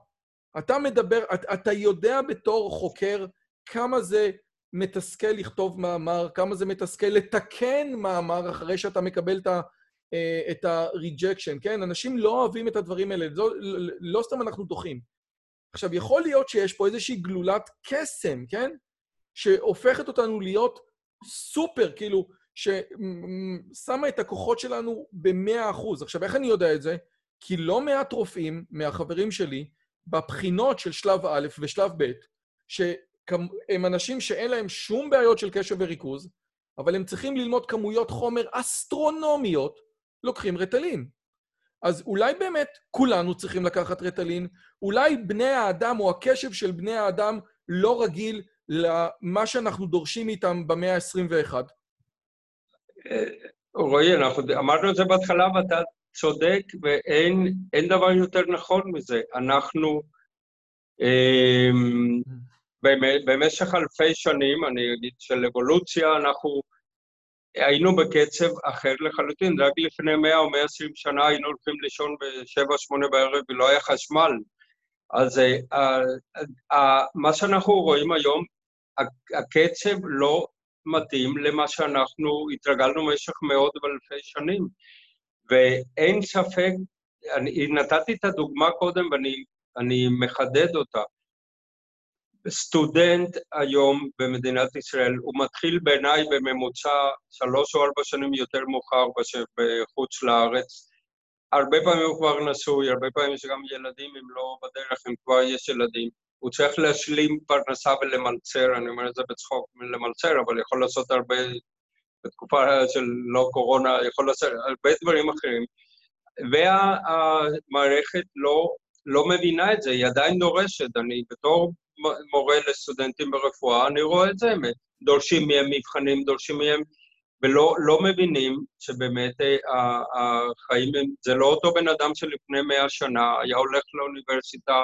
אתה מדבר, אתה יודע בתור חוקר כמה זה מתסכל לכתוב מאמר, כמה זה מתסכל לתקן מאמר אחרי שאתה מקבל את ה... את ה-rejection, כן? אנשים לא אוהבים את הדברים האלה, לא, לא, לא סתם אנחנו דוחים. עכשיו, יכול להיות שיש פה איזושהי גלולת קסם, כן? שהופכת אותנו להיות סופר, כאילו, ששמה את הכוחות שלנו ב-100%. עכשיו, איך אני יודע את זה? כי לא מעט רופאים מהחברים שלי, בבחינות של שלב א' ושלב ב', שהם אנשים שאין להם שום בעיות של קשב וריכוז, אבל הם צריכים ללמוד כמויות חומר אסטרונומיות, לוקחים רטלין. אז אולי באמת כולנו צריכים לקחת רטלין, אולי בני האדם או הקשב של בני האדם לא רגיל למה שאנחנו דורשים איתם במאה ה-21. רועי, אנחנו אמרנו את זה בהתחלה ואתה צודק, ואין דבר יותר נכון מזה. אנחנו אה, במשך אלפי שנים, אני אגיד של אבולוציה, אנחנו היינו בקצב אחר לחלוטין. רק לפני 100 או 120 שנה היינו הולכים לישון ב-7-8 בערב ולא היה חשמל. אז uh, uh, uh, מה שאנחנו רואים היום, הקצב לא מתאים למה שאנחנו התרגלנו במשך מאות ואלפי שנים. ואין ספק, אני נתתי את הדוגמה קודם ואני מחדד אותה. סטודנט היום במדינת ישראל, הוא מתחיל בעיניי בממוצע שלוש או ארבע שנים יותר מאוחר בחוץ לארץ. הרבה פעמים הוא כבר נשוי, הרבה פעמים יש גם ילדים, אם לא בדרך, אם כבר יש ילדים. הוא צריך להשלים פרנסה ולמלצר, אני אומר את זה בצחוק, למלצר, אבל יכול לעשות הרבה, בתקופה של לא קורונה, יכול לעשות הרבה דברים אחרים. והמערכת לא, לא מבינה את זה, היא עדיין דורשת. אני בתור מורה לסטודנטים ברפואה, אני רואה את זה, הם דורשים מהם מבחנים, דורשים מהם, ולא לא מבינים שבאמת אה, החיים הם, זה לא אותו בן אדם שלפני מאה שנה היה הולך לאוניברסיטה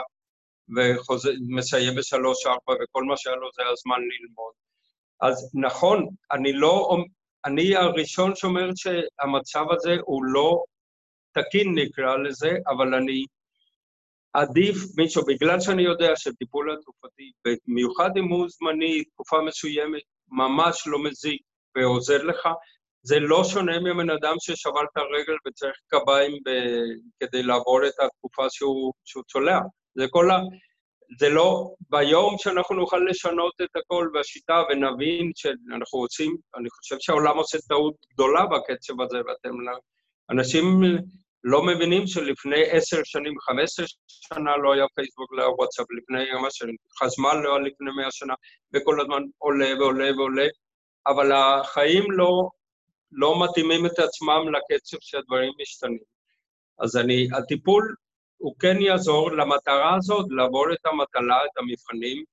ומסיים בשלוש-ארבע, וכל מה שהיה לו זה הזמן ללמוד. אז נכון, אני לא, אני הראשון שאומר שהמצב הזה הוא לא תקין, נקרא לזה, אבל אני עדיף מישהו, בגלל שאני יודע שטיפול התרופתי, במיוחד אם הוא זמני, תקופה מסוימת, ממש לא מזיק ועוזר לך, זה לא שונה מבן אדם ששבר את הרגל וצריך קביים ב... כדי לעבור את התקופה שהוא, שהוא צולע. זה כל ה... זה לא ביום שאנחנו נוכל לשנות את הכל והשיטה ונבין שאנחנו רוצים, אני חושב שהעולם עושה טעות גדולה בקצב הזה, ואתם... אנשים לא מבינים שלפני עשר שנים, חמש עשר שנה לא היה פייסבוק, לא היה וואטסאפ, לפני כמה שנים, חשמל לא היה לפני מאה שנה, וכל הזמן עולה ועולה ועולה, אבל החיים לא, לא מתאימים את עצמם לקצב שהדברים משתנים. אז אני, הטיפול הוא כן יעזור למטרה הזאת, לעבור את המטלה, את המבחנים,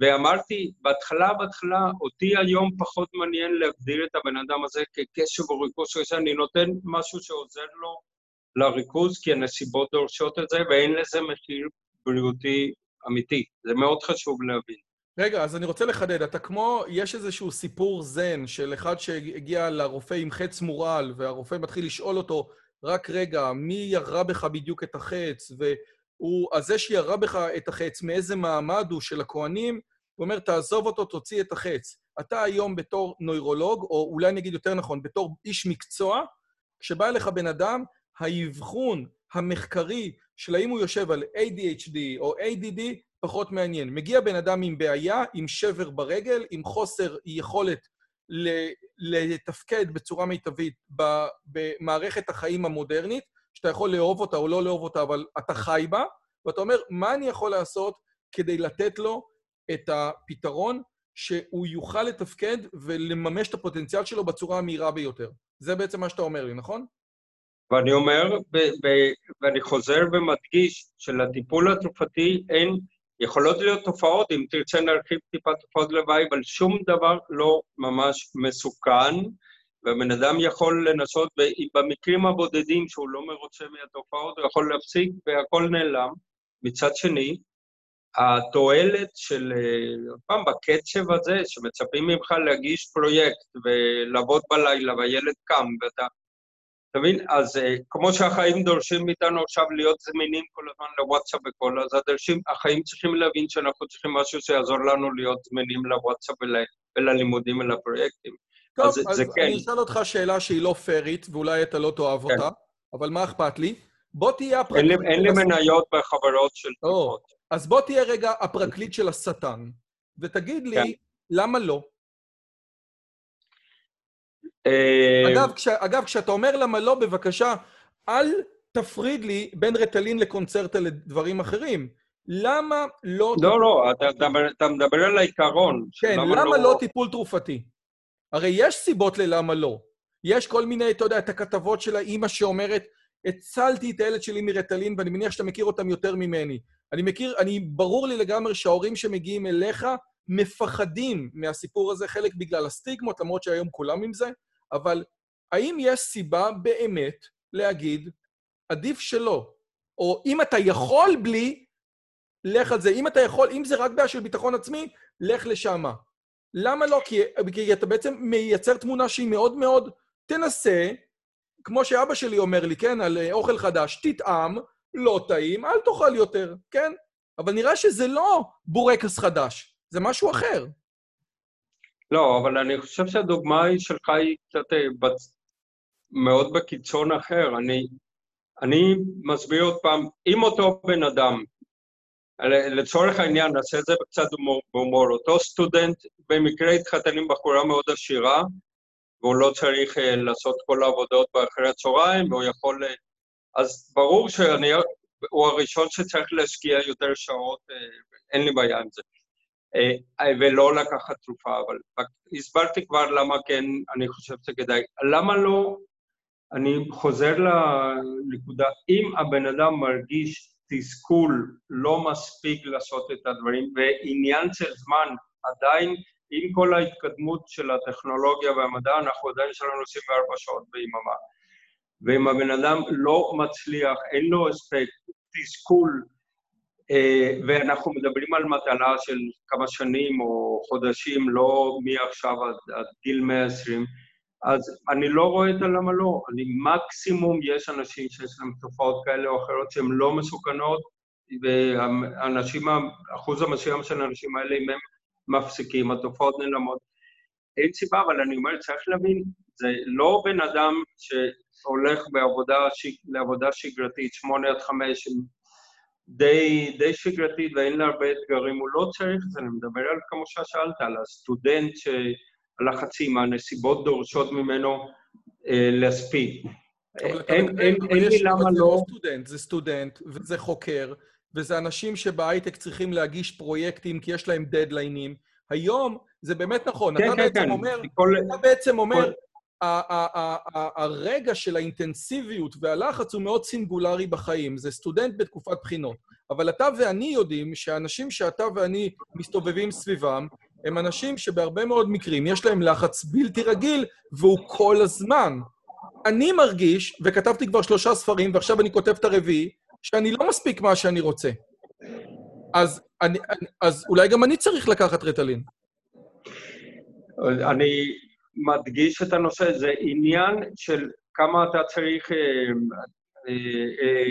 ואמרתי, בהתחלה, בהתחלה, אותי היום פחות מעניין להגדיר את הבן אדם הזה כקשב או ריכוז, שאני נותן משהו שעוזר לו לריכוז, כי הנסיבות דורשות את זה, ואין לזה מחיר בריאותי אמיתי. זה מאוד חשוב להבין. רגע, אז אני רוצה לחדד. אתה כמו, יש איזשהו סיפור זן של אחד שהגיע לרופא עם חץ מורל, והרופא מתחיל לשאול אותו, רק רגע, מי ירה בך בדיוק את החץ? והוא, אז זה שירה בך את החץ, מאיזה מעמד הוא של הכוהנים, הוא אומר, תעזוב אותו, תוציא את החץ. אתה היום בתור נוירולוג, או אולי נגיד יותר נכון, בתור איש מקצוע, כשבא אליך בן אדם, האבחון המחקרי של האם הוא יושב על ADHD או ADD פחות מעניין. מגיע בן אדם עם בעיה, עם שבר ברגל, עם חוסר יכולת לתפקד בצורה מיטבית במערכת החיים המודרנית, שאתה יכול לאהוב אותה או לא לאהוב אותה, אבל אתה חי בה, ואתה אומר, מה אני יכול לעשות כדי לתת לו את הפתרון שהוא יוכל לתפקד ולממש את הפוטנציאל שלו בצורה המהירה ביותר. זה בעצם מה שאתה אומר לי, נכון? ואני אומר, ואני חוזר ומדגיש, שלטיפול התרופתי אין, יכולות להיות תופעות, אם תרצה נרחיב טיפה תופעות לוואי, אבל שום דבר לא ממש מסוכן, והבן אדם יכול לנסות, במקרים הבודדים שהוא לא מרוצה מהתופעות, הוא יכול להפסיק והכל נעלם. מצד שני, התועלת של, עוד פעם, בקצב הזה, שמצפים ממך להגיש פרויקט ולעבוד בלילה, והילד קם, ואתה אתה מבין? אז uh, כמו שהחיים דורשים מאיתנו עכשיו להיות זמינים כל הזמן לוואטסאפ וכל, אז הדרשים, החיים צריכים להבין שאנחנו צריכים משהו שיעזור לנו להיות זמינים לוואטסאפ ול, וללימודים ולפרויקטים. טוב, אז, אז כן. אני אשאל אותך שאלה שהיא לא פיירית, ואולי אתה לא תאהב כן. אותה, אבל מה אכפת לי? בוא תהיה הפרקליט... אין לי, אין לי מניות בחברות של תקופות. אז בוא תהיה רגע הפרקליט של השטן, ותגיד לי, כן. למה לא? אה, אגב, כש, אגב, כשאתה אומר למה לא, בבקשה, אל תפריד לי בין רטלין לקונצרטה לדברים אחרים. למה לא... לא, לא, אתה, אתה, אתה מדבר על העיקרון. כן, למה, למה לא... לא טיפול תרופתי? הרי יש סיבות ללמה לא. יש כל מיני, אתה יודע, את הכתבות של האימא שאומרת, הצלתי את הילד שלי מרטלין, ואני מניח שאתה מכיר אותם יותר ממני. אני מכיר, אני, ברור לי לגמרי שההורים שמגיעים אליך מפחדים מהסיפור הזה, חלק בגלל הסטיגמות, למרות שהיום כולם עם זה, אבל האם יש סיבה באמת להגיד, עדיף שלא? או אם אתה יכול בלי, לך על זה. אם אתה יכול, אם זה רק בעיה של ביטחון עצמי, לך לשמה. למה לא? כי, כי אתה בעצם מייצר תמונה שהיא מאוד מאוד... תנסה, כמו שאבא שלי אומר לי, כן, על אוכל חדש, תטעם, לא טעים, אל תאכל יותר, כן? אבל נראה שזה לא בורקס חדש, זה משהו אחר. לא, אבל אני חושב שהדוגמה שלך היא קצת אה, בצ... מאוד בקיצון אחר. אני, אני מסביר עוד פעם, אם אותו בן אדם, לצורך העניין, נעשה את זה קצת בהומור, אותו סטודנט במקרה התחתן עם בחורה מאוד עשירה, והוא לא צריך uh, לעשות כל העבודות באחרי הצהריים, והוא יכול... Uh, אז ברור שהוא הראשון שצריך להשקיע יותר שעות, אין לי בעיה עם זה. אה, ולא לקחת תרופה, אבל הסברתי כבר למה כן אני חושב שכדאי. למה לא? אני חוזר לנקודה, אם הבן אדם מרגיש תסכול לא מספיק לעשות את הדברים, ועניין של זמן, עדיין עם כל ההתקדמות של הטכנולוגיה והמדע, אנחנו עדיין יש לנו 24 שעות ביממה. ואם הבן אדם לא מצליח, אין לו הספק, תסכול ואנחנו מדברים על מטלה של כמה שנים או חודשים, לא מעכשיו עד, עד גיל 120, אז אני לא רואה את הלמה לא. אני מקסימום, יש אנשים שיש להם תופעות כאלה או אחרות שהן לא מסוכנות, ואנשים, אחוז המסוים של האנשים האלה, אם הם מפסיקים, התופעות נעלמות. אין סיבה, אבל אני אומר, צריך להבין, זה לא בן אדם שהולך בעבודה, לעבודה שגרתית, שמונה עד חמש, די, די שגרתית ואין לה הרבה אתגרים, הוא לא צריך את זה, אני מדבר על, כמו ששאלת, על הסטודנט שהלחצים, הנסיבות דורשות ממנו אה, להספיק. אין, אין, אין לי למה לא... זה לא סטודנט, זה סטודנט, וזה חוקר, וזה אנשים שבהייטק צריכים להגיש פרויקטים כי יש להם דדליינים. היום זה באמת נכון, כן, אתה, כן, בעצם כן. אומר, כל... אתה בעצם אומר, כל... הרגע של האינטנסיביות והלחץ הוא מאוד סינגולרי בחיים. זה סטודנט בתקופת בחינות. אבל אתה ואני יודעים שהאנשים שאתה ואני מסתובבים סביבם, הם אנשים שבהרבה מאוד מקרים יש להם לחץ בלתי רגיל, והוא כל הזמן. אני מרגיש, וכתבתי כבר שלושה ספרים, ועכשיו אני כותב את הרביעי, שאני לא מספיק מה שאני רוצה. אז, אני, אז אולי גם אני צריך לקחת רטלין. אני מדגיש את הנושא, זה עניין של כמה אתה צריך אה, אה, אה,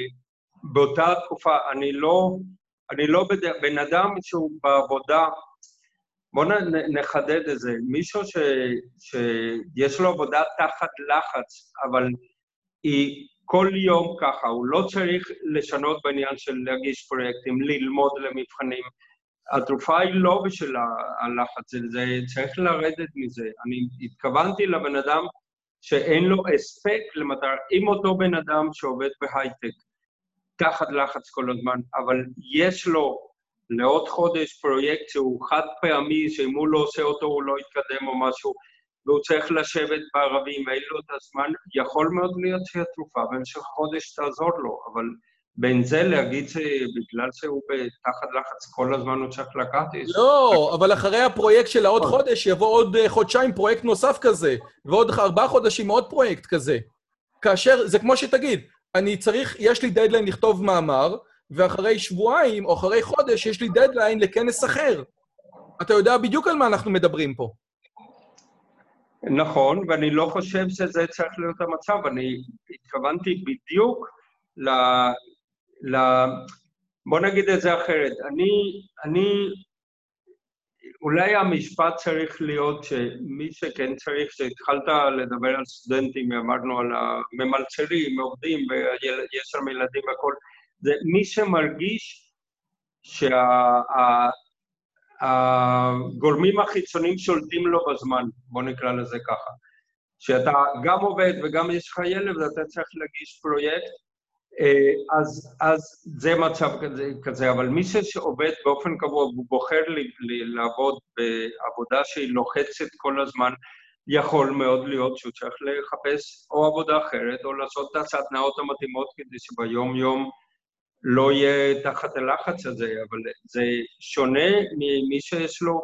באותה תקופה. אני לא, אני לא בד... בן אדם שהוא בעבודה, בואו נחדד את זה. מישהו ש, שיש לו עבודה תחת לחץ, אבל היא כל יום ככה, הוא לא צריך לשנות בעניין של להגיש פרויקטים, ללמוד למבחנים. התרופה היא לא בשביל הלחץ, זה צריך לרדת מזה. אני התכוונתי לבן אדם שאין לו הספק למטרה, עם אותו בן אדם שעובד בהייטק, תחת לחץ כל הזמן, אבל יש לו לעוד חודש פרויקט שהוא חד פעמי, שאם הוא לא עושה אותו הוא לא יתקדם או משהו, והוא צריך לשבת בערבים, ואין לו את הזמן, יכול מאוד להיות שהתרופה במשך חודש תעזור לו, אבל בין זה להגיד שבגלל שהוא תחת לחץ כל הזמן הוא צריך לקחת... לא, אבל אחרי הפרויקט של העוד נכון. חודש יבוא עוד אה, חודשיים פרויקט נוסף כזה, ועוד ארבעה חודשים עוד פרויקט כזה. כאשר, זה כמו שתגיד, אני צריך, יש לי דדליין לכתוב מאמר, ואחרי שבועיים או אחרי חודש יש לי דדליין לכנס אחר. אתה יודע בדיוק על מה אנחנו מדברים פה. נכון, ואני לא חושב שזה צריך להיות המצב. אני התכוונתי בדיוק ל... ל... בוא נגיד את זה אחרת. אני, אני, אולי המשפט צריך להיות שמי שכן צריך, שהתחלת לדבר על סטודנטים, אמרנו על הממלצרים, עובדים, ויש שם ילדים והכול, זה מי שמרגיש שהגורמים שה, החיצוניים שולטים לו בזמן, בוא נקרא לזה ככה. שאתה גם עובד וגם יש לך ילד ואתה צריך להגיש פרויקט, אז, אז זה מצב כזה, כזה, אבל מי שעובד באופן קבוע והוא בוחר לי, לי לעבוד בעבודה שהיא לוחצת כל הזמן, יכול מאוד להיות שהוא צריך לחפש או עבודה אחרת או לעשות את הסדנאות המתאימות כדי שביום-יום לא יהיה תחת הלחץ הזה, אבל זה שונה ממי שיש לו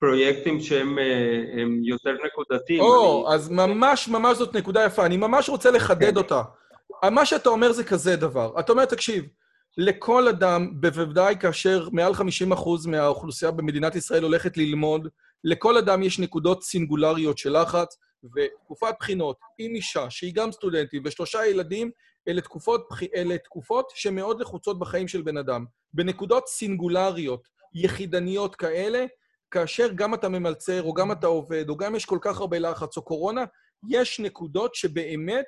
פרויקטים שהם אה, יותר נקודתיים. או, אני... אז ממש ממש זאת נקודה יפה. אני ממש רוצה לחדד כן. אותה. מה שאתה אומר זה כזה דבר. אתה אומר, תקשיב, לכל אדם, בוודאי כאשר מעל 50% מהאוכלוסייה במדינת ישראל הולכת ללמוד, לכל אדם יש נקודות סינגולריות של לחץ, ותקופת בחינות עם אישה שהיא גם סטודנטית ושלושה ילדים, אלה תקופות, אלה תקופות שמאוד לחוצות בחיים של בן אדם. בנקודות סינגולריות, יחידניות כאלה, כאשר גם אתה ממלצר, או גם אתה עובד, או גם יש כל כך הרבה לחץ, או קורונה, יש נקודות שבאמת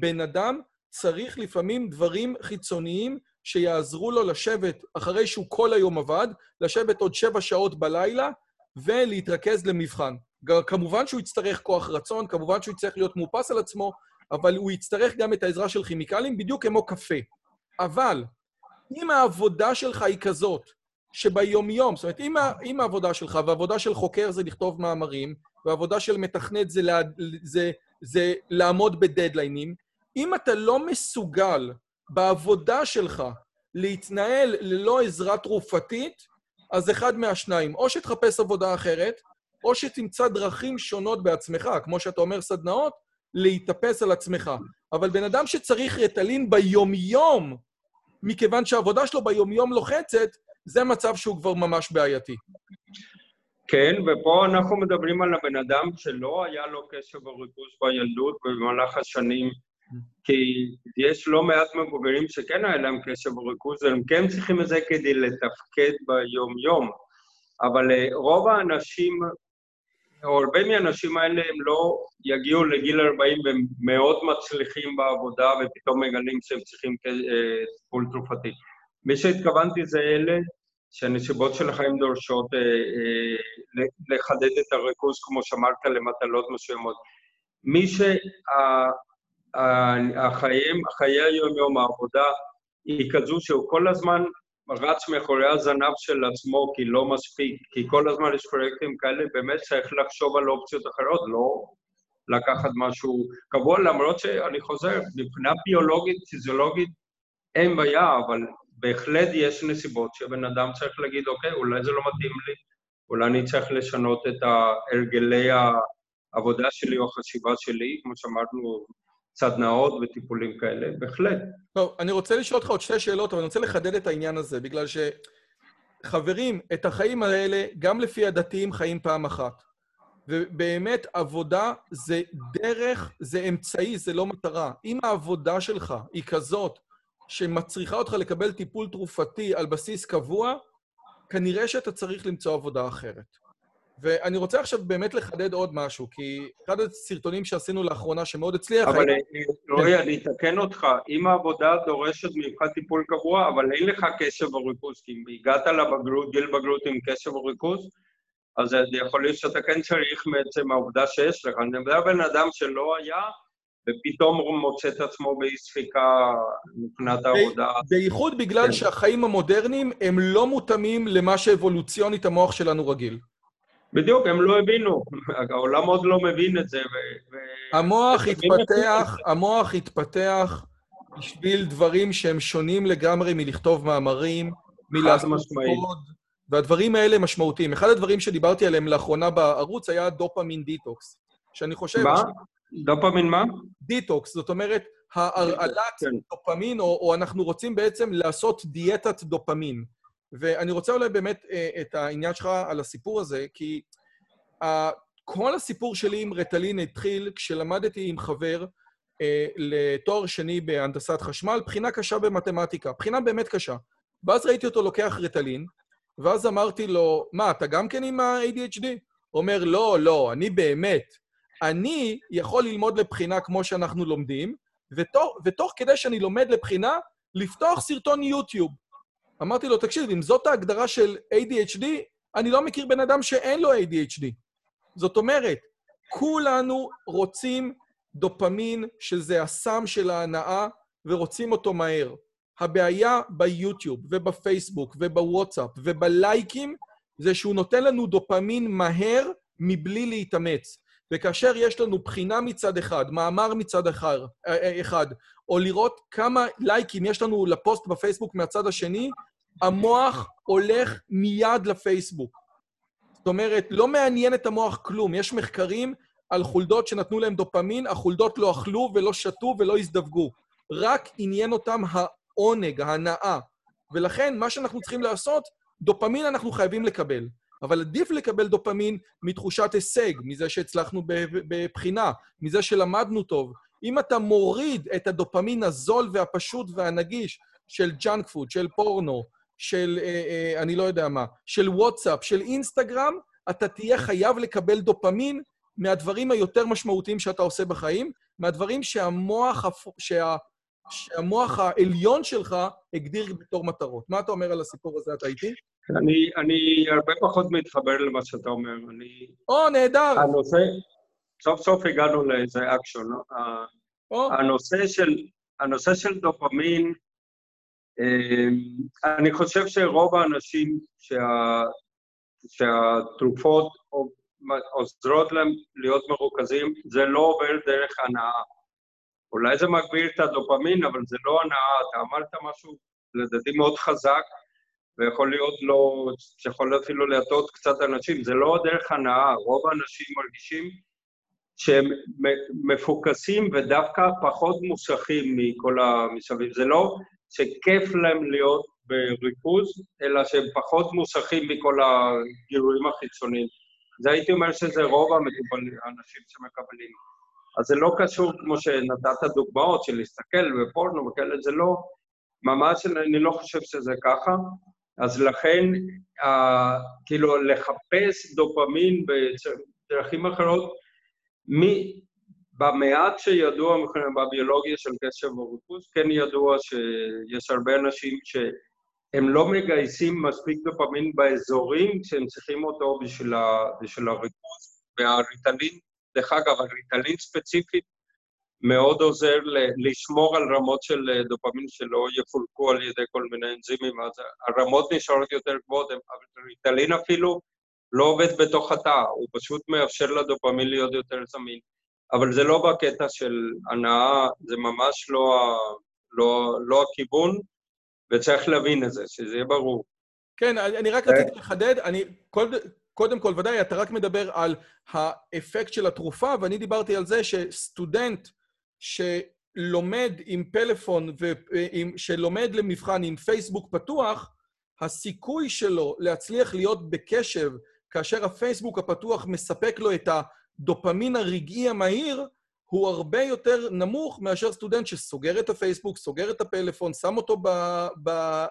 בן אדם צריך לפעמים דברים חיצוניים שיעזרו לו לשבת, אחרי שהוא כל היום עבד, לשבת עוד שבע שעות בלילה ולהתרכז למבחן. כמובן שהוא יצטרך כוח רצון, כמובן שהוא יצטרך להיות מאופס על עצמו, אבל הוא יצטרך גם את העזרה של כימיקלים, בדיוק כמו קפה. אבל אם העבודה שלך היא כזאת, שביומיום, זאת אומרת, אם, אם העבודה שלך, והעבודה של חוקר זה לכתוב מאמרים, והעבודה של מתכנת זה, לה, זה, זה לעמוד בדדליינים, אם אתה לא מסוגל בעבודה שלך להתנהל ללא עזרה תרופתית, אז אחד מהשניים, או שתחפש עבודה אחרת, או שתמצא דרכים שונות בעצמך, כמו שאתה אומר סדנאות, להתאפס על עצמך. אבל בן אדם שצריך רטלין ביומיום, מכיוון שהעבודה שלו ביומיום לוחצת, זה מצב שהוא כבר ממש בעייתי. כן, ופה אנחנו מדברים על הבן אדם שלא היה לו קשב וריכוז בילדות ובמהלך השנים, כי יש לא מעט מבוגרים שכן היה להם קשב וריכוז, והם כן צריכים את זה כדי לתפקד ביום-יום. אבל אה, רוב האנשים, או הרבה מהאנשים האלה, הם לא יגיעו לגיל 40 והם מאוד מצליחים בעבודה ופתאום מגלים שהם צריכים אה, טיפול תרופתי. מי שהתכוונתי זה אלה שהנסיבות של החיים דורשות אה, אה, לחדד את הריכוז, כמו שאמרת, למטלות מסוימות. מי שהחיי היום-יום, העבודה, היא כזו שהוא כל הזמן רץ מאחורי הזנב של עצמו כי לא מספיק, כי כל הזמן יש פרויקטים כאלה, באמת צריך לחשוב על אופציות אחרות, לא לקחת משהו קבוע, למרות שאני חוזר, מבחינה ביולוגית, פיזיולוגית, אין בעיה, אבל בהחלט יש נסיבות שבן אדם צריך להגיד, אוקיי, אולי זה לא מתאים לי, אולי אני צריך לשנות את הרגלי העבודה שלי או החשיבה שלי, כמו שאמרנו, סדנאות וטיפולים כאלה, בהחלט. טוב, אני רוצה לשאול אותך עוד שתי שאלות, אבל אני רוצה לחדד את העניין הזה, בגלל ש... חברים, את החיים האלה, גם לפי הדתיים, חיים פעם אחת. ובאמת, עבודה זה דרך, זה אמצעי, זה לא מטרה. אם העבודה שלך היא כזאת שמצריכה אותך לקבל טיפול תרופתי על בסיס קבוע, כנראה שאתה צריך למצוא עבודה אחרת. ואני רוצה עכשיו באמת לחדד עוד משהו, כי אחד הסרטונים שעשינו לאחרונה שמאוד הצליח... אבל. רועי, אני אתקן אותך. אם העבודה דורשת ממך טיפול קבוע, אבל אין לך קשב וריכוז, כי אם הגעת לבגרות, גיל בגרות עם קשב וריכוז, אז זה יכול להיות שאתה כן צריך מעצם העובדה שיש לך. אני מדבר בן אדם שלא היה, ופתאום הוא מוצא את עצמו באי ספיקה מבחינת העבודה. בייחוד בגלל כן. שהחיים המודרניים הם לא מותאמים למה שאבולוציונית המוח שלנו רגיל. בדיוק, הם לא הבינו. העולם עוד לא מבין את זה. ו... המוח התפתח, המוח התפתח בשביל דברים שהם שונים לגמרי מלכתוב מאמרים, מלעשות קוד, והדברים האלה משמעותיים. אחד הדברים שדיברתי עליהם לאחרונה בערוץ היה דופמין detox, שאני חושב... מה? דופמין מה? detox, זאת אומרת, הרעלת כן. דופמין, או, או אנחנו רוצים בעצם לעשות דיאטת דופמין. ואני רוצה אולי באמת אה, את העניין שלך על הסיפור הזה, כי כל הסיפור שלי עם רטלין התחיל כשלמדתי עם חבר אה, לתואר שני בהנדסת חשמל, בחינה קשה במתמטיקה, בחינה באמת קשה. ואז ראיתי אותו לוקח רטלין, ואז אמרתי לו, מה, אתה גם כן עם ה-ADHD? אומר, לא, לא, אני באמת. אני יכול ללמוד לבחינה כמו שאנחנו לומדים, ותוך, ותוך כדי שאני לומד לבחינה, לפתוח סרטון יוטיוב. אמרתי לו, תקשיב, אם זאת ההגדרה של ADHD, אני לא מכיר בן אדם שאין לו ADHD. זאת אומרת, כולנו רוצים דופמין, שזה הסם של ההנאה, ורוצים אותו מהר. הבעיה ביוטיוב ובפייסבוק ובוואטסאפ ובלייקים זה שהוא נותן לנו דופמין מהר מבלי להתאמץ. וכאשר יש לנו בחינה מצד אחד, מאמר מצד אחד, אה, אה, אחד, או לראות כמה לייקים יש לנו לפוסט בפייסבוק מהצד השני, המוח הולך מיד לפייסבוק. זאת אומרת, לא מעניין את המוח כלום. יש מחקרים על חולדות שנתנו להם דופמין, החולדות לא אכלו ולא שתו ולא הזדווגו. רק עניין אותם העונג, ההנאה. ולכן, מה שאנחנו צריכים לעשות, דופמין אנחנו חייבים לקבל. אבל עדיף לקבל דופמין מתחושת הישג, מזה שהצלחנו בבחינה, מזה שלמדנו טוב. אם אתה מוריד את הדופמין הזול והפשוט והנגיש של junk food, של פורנו, של אה, אה, אני לא יודע מה, של וואטסאפ, של אינסטגרם, אתה תהיה חייב לקבל דופמין מהדברים היותר משמעותיים שאתה עושה בחיים, מהדברים שהמוח, שה, שהמוח העליון שלך הגדיר בתור מטרות. מה אתה אומר על הסיפור הזה? אתה איתי? אני, אני הרבה פחות מתחבר למה שאתה אומר. אני... או, נהדר. הנושא, סוף סוף הגענו לאיזה אקשון. או. הנושא של, הנושא של דופמין, אמ, אני חושב שרוב האנשים שה, שהתרופות עוזרות להם להיות מרוכזים, זה לא עובר דרך הנאה. אולי זה מגביר את הדופמין, אבל זה לא הנאה. אתה אמרת משהו, לדעתי, מאוד חזק, ויכול להיות לא, שיכול אפילו להטעות קצת אנשים. זה לא דרך הנאה, רוב האנשים מרגישים שהם מפוקסים ודווקא פחות מוסכים מכל המסביב. זה לא שכיף להם להיות בריכוז, אלא שהם פחות מוסכים מכל הגירויים החיצוניים. זה הייתי אומר שזה רוב המטופלים, האנשים שמקבלים. אז זה לא קשור, כמו שנתת דוגמאות, של להסתכל בפורנו וכאלה, זה לא, ממש אני לא חושב שזה ככה. אז לכן, אה, כאילו, לחפש דופמין בדרכים אחרות, מי, במעט שידוע בביולוגיה של קשב וריכוז, כן ידוע שיש הרבה אנשים שהם לא מגייסים מספיק דופמין באזורים שהם צריכים אותו בשביל, ה, בשביל הריכוז, והריטלין, דרך אגב, הריטלין ספציפית מאוד עוזר לשמור על רמות של דופמין שלא יפולקו על ידי כל מיני אנזימים, אז הרמות נשארות יותר גבוהות, אבל ריטלין אפילו לא עובד בתוך התא, הוא פשוט מאפשר לדופמין להיות יותר זמין. אבל זה לא בקטע של הנאה, זה ממש לא, לא, לא הכיוון, וצריך להבין את זה, שזה יהיה ברור. כן, אני רק רציתי לחדד, אני, קודם, קודם כל, ודאי, אתה רק מדבר על האפקט של התרופה, ואני דיברתי על זה שסטודנט שלומד עם פלאפון, שלומד למבחן עם פייסבוק פתוח, הסיכוי שלו להצליח להיות בקשב כאשר הפייסבוק הפתוח מספק לו את הדופמין הרגעי המהיר, הוא הרבה יותר נמוך מאשר סטודנט שסוגר את הפייסבוק, סוגר את הפלאפון, שם אותו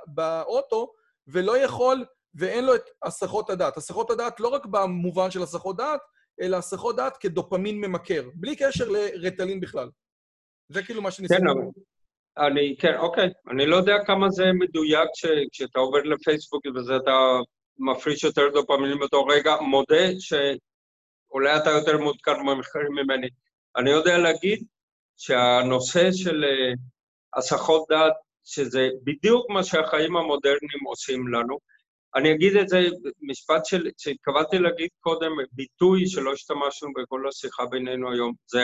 באוטו, ולא יכול, ואין לו את הסחות הדעת. הסחות הדעת לא רק במובן של הסחות דעת, אלא הסחות דעת כדופמין ממכר, בלי קשר לרטלין בכלל. זה כאילו מה שניסיתי. כן. אני, כן, אוקיי. אני לא יודע כמה זה מדויק כשאתה עובר לפייסבוק וזה אתה מפריש יותר דופמין באותו רגע, מודה שאולי אתה יותר מעודכן במחקרים ממני. אני יודע להגיד שהנושא של אה, הסחות דעת, שזה בדיוק מה שהחיים המודרניים עושים לנו, אני אגיד את זה, משפט של, שהתכוונתי להגיד קודם, ביטוי שלא השתמשנו בכל השיחה בינינו היום, זה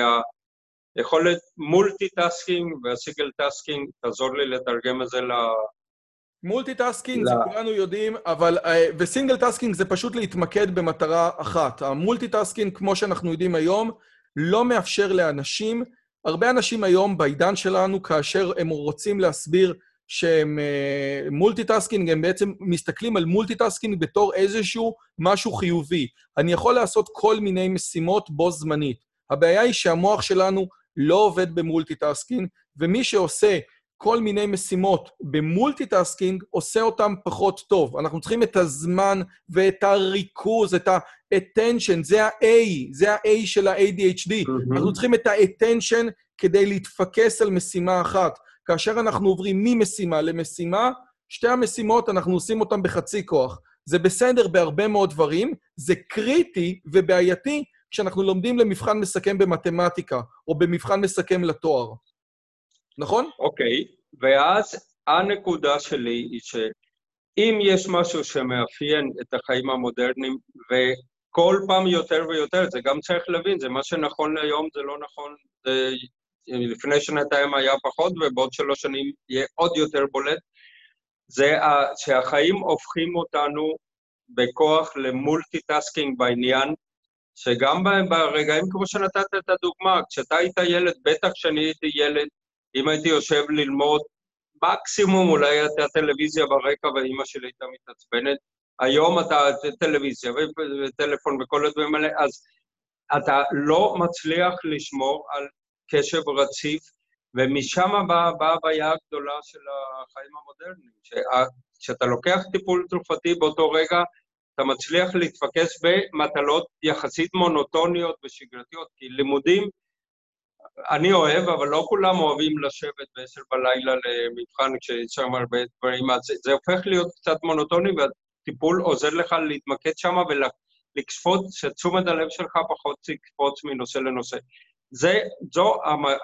היכולת multitasking וה-single-tasking, תעזור לי לתרגם את זה ל... multitasking זה כולנו יודעים, אבל... אה, ו-single-tasking זה פשוט להתמקד במטרה אחת. ה-multitasking, כמו שאנחנו יודעים היום, לא מאפשר לאנשים, הרבה אנשים היום בעידן שלנו, כאשר הם רוצים להסביר שהם multitasking, הם בעצם מסתכלים על multitasking בתור איזשהו משהו חיובי. אני יכול לעשות כל מיני משימות בו זמנית. הבעיה היא שהמוח שלנו לא עובד ב-multitasking, ומי שעושה כל מיני משימות ב-multitasking, עושה אותם פחות טוב. אנחנו צריכים את הזמן ואת הריכוז, את ה-attention, זה ה-A, זה ה-A של ה-ADHD. Mm-hmm. אנחנו צריכים את ה-attention כדי להתפקס על משימה אחת. כאשר אנחנו עוברים ממשימה למשימה, שתי המשימות, אנחנו עושים אותן בחצי כוח. זה בסדר בהרבה מאוד דברים, זה קריטי ובעייתי כשאנחנו לומדים למבחן מסכם במתמטיקה, או במבחן מסכם לתואר. נכון? אוקיי, okay. ואז הנקודה שלי היא שאם יש משהו שמאפיין את החיים המודרניים, וכל פעם יותר ויותר, זה גם צריך להבין, זה מה שנכון להיום, זה לא נכון, זה לפני שנתיים היה פחות, ובעוד שלוש שנים יהיה עוד יותר בולט, זה שהחיים הופכים אותנו בכוח ל-multitasking בעניין, שגם ברגעים כמו שנתת את הדוגמה, כשאתה היית ילד, בטח כשאני הייתי ילד, אם הייתי יושב ללמוד, מקסימום אולי הייתה טלוויזיה ברקע ואימא שלי הייתה מתעצבנת. היום אתה טלוויזיה וטלפון וכל הדברים האלה, אז אתה לא מצליח לשמור על קשב רציף, ומשם באה בא הבעיה הגדולה של החיים המודרניים, כשאתה לוקח טיפול תרופתי באותו רגע, אתה מצליח להתפקס במטלות יחסית מונוטוניות ושגרתיות, כי לימודים אני אוהב, אבל לא כולם אוהבים לשבת בעשר בלילה למבחן כשיש שם הרבה דברים, אז זה, הופך להיות קצת מונוטוני, והטיפול עוזר לך להתמקד שם ולקפוץ, שתשומת הלב שלך פחות תקפוץ מנושא לנושא. זה, זו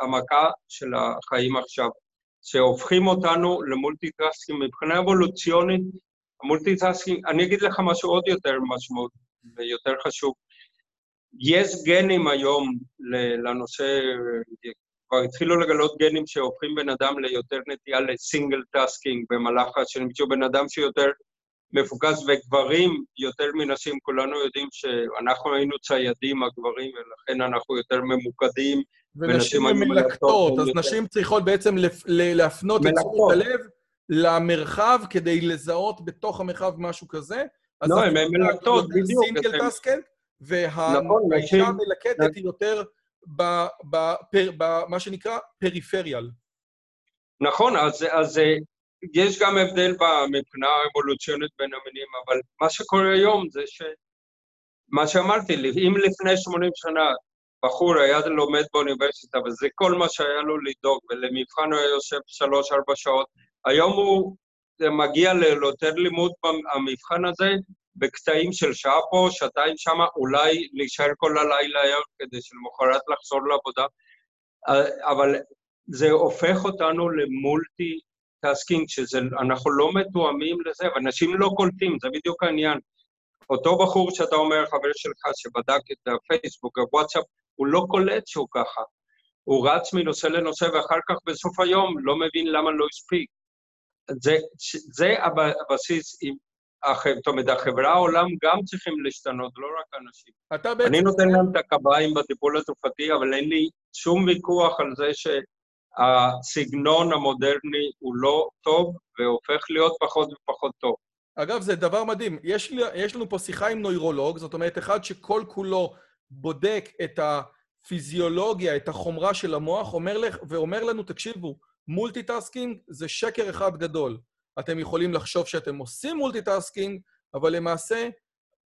המכה של החיים עכשיו, שהופכים אותנו ל multitasking. מבחינה אבולוציונית, ה multitasking, אני אגיד לך משהו עוד יותר משמעות ויותר חשוב. יש גנים היום לנושא, כבר התחילו לגלות גנים שהופכים בן אדם ליותר נטייה ל single tasking במהלך השנים, שהוא בן אדם שיותר מפוקס, וגברים יותר מנשים, כולנו יודעים שאנחנו היינו ציידים, הגברים, ולכן אנחנו יותר ממוקדים. ונשים הן מלקטות, אז יותר... נשים צריכות בעצם. להפנות את תשומת הלב למרחב כדי לזהות בתוך המרחב משהו כזה. לא, הן מלקטות, בדיוק. סינגל טסקנט, והאישה המלקטת היא יותר במה שנקרא פריפריאל. נכון, אז, אז יש גם הבדל מבחינה אבולוציונית בין המינים, אבל מה שקורה היום זה ש... מה שאמרתי, אם לפני 80 שנה בחור היה לומד באוניברסיטה וזה כל מה שהיה לו לדאוג, ולמבחן הוא היה יושב שלוש-ארבע שעות, היום הוא מגיע ליותר לימוד במבחן הזה, בקטעים של שעה פה, שעתיים שמה, אולי להישאר כל הלילה היום כדי שלמחרת לחזור לעבודה, אבל זה הופך אותנו ל multi tasking, שאנחנו לא מתואמים לזה, ואנשים לא קולטים, זה בדיוק העניין. אותו בחור שאתה אומר, חבר שלך, שבדק את הפייסבוק, הוואטסאפ, הוא לא קולט שהוא ככה. הוא רץ מנושא לנושא, ואחר כך בסוף היום לא מבין למה לא הספיק. זה, זה הבסיס, זאת אומרת, החברה, העולם גם צריכים להשתנות, לא רק אנשים. אתה בעצם... אני נותן להם את הקביים בטיפול התרופתי, אבל אין לי שום ויכוח על זה שהסגנון המודרני הוא לא טוב, והופך להיות פחות ופחות טוב. אגב, זה דבר מדהים. יש, לי, יש לנו פה שיחה עם נוירולוג, זאת אומרת, אחד שכל כולו בודק את הפיזיולוגיה, את החומרה של המוח, אומר לך, ואומר לנו, תקשיבו, multitasking זה שקר אחד גדול. אתם יכולים לחשוב שאתם עושים multitasking, אבל למעשה,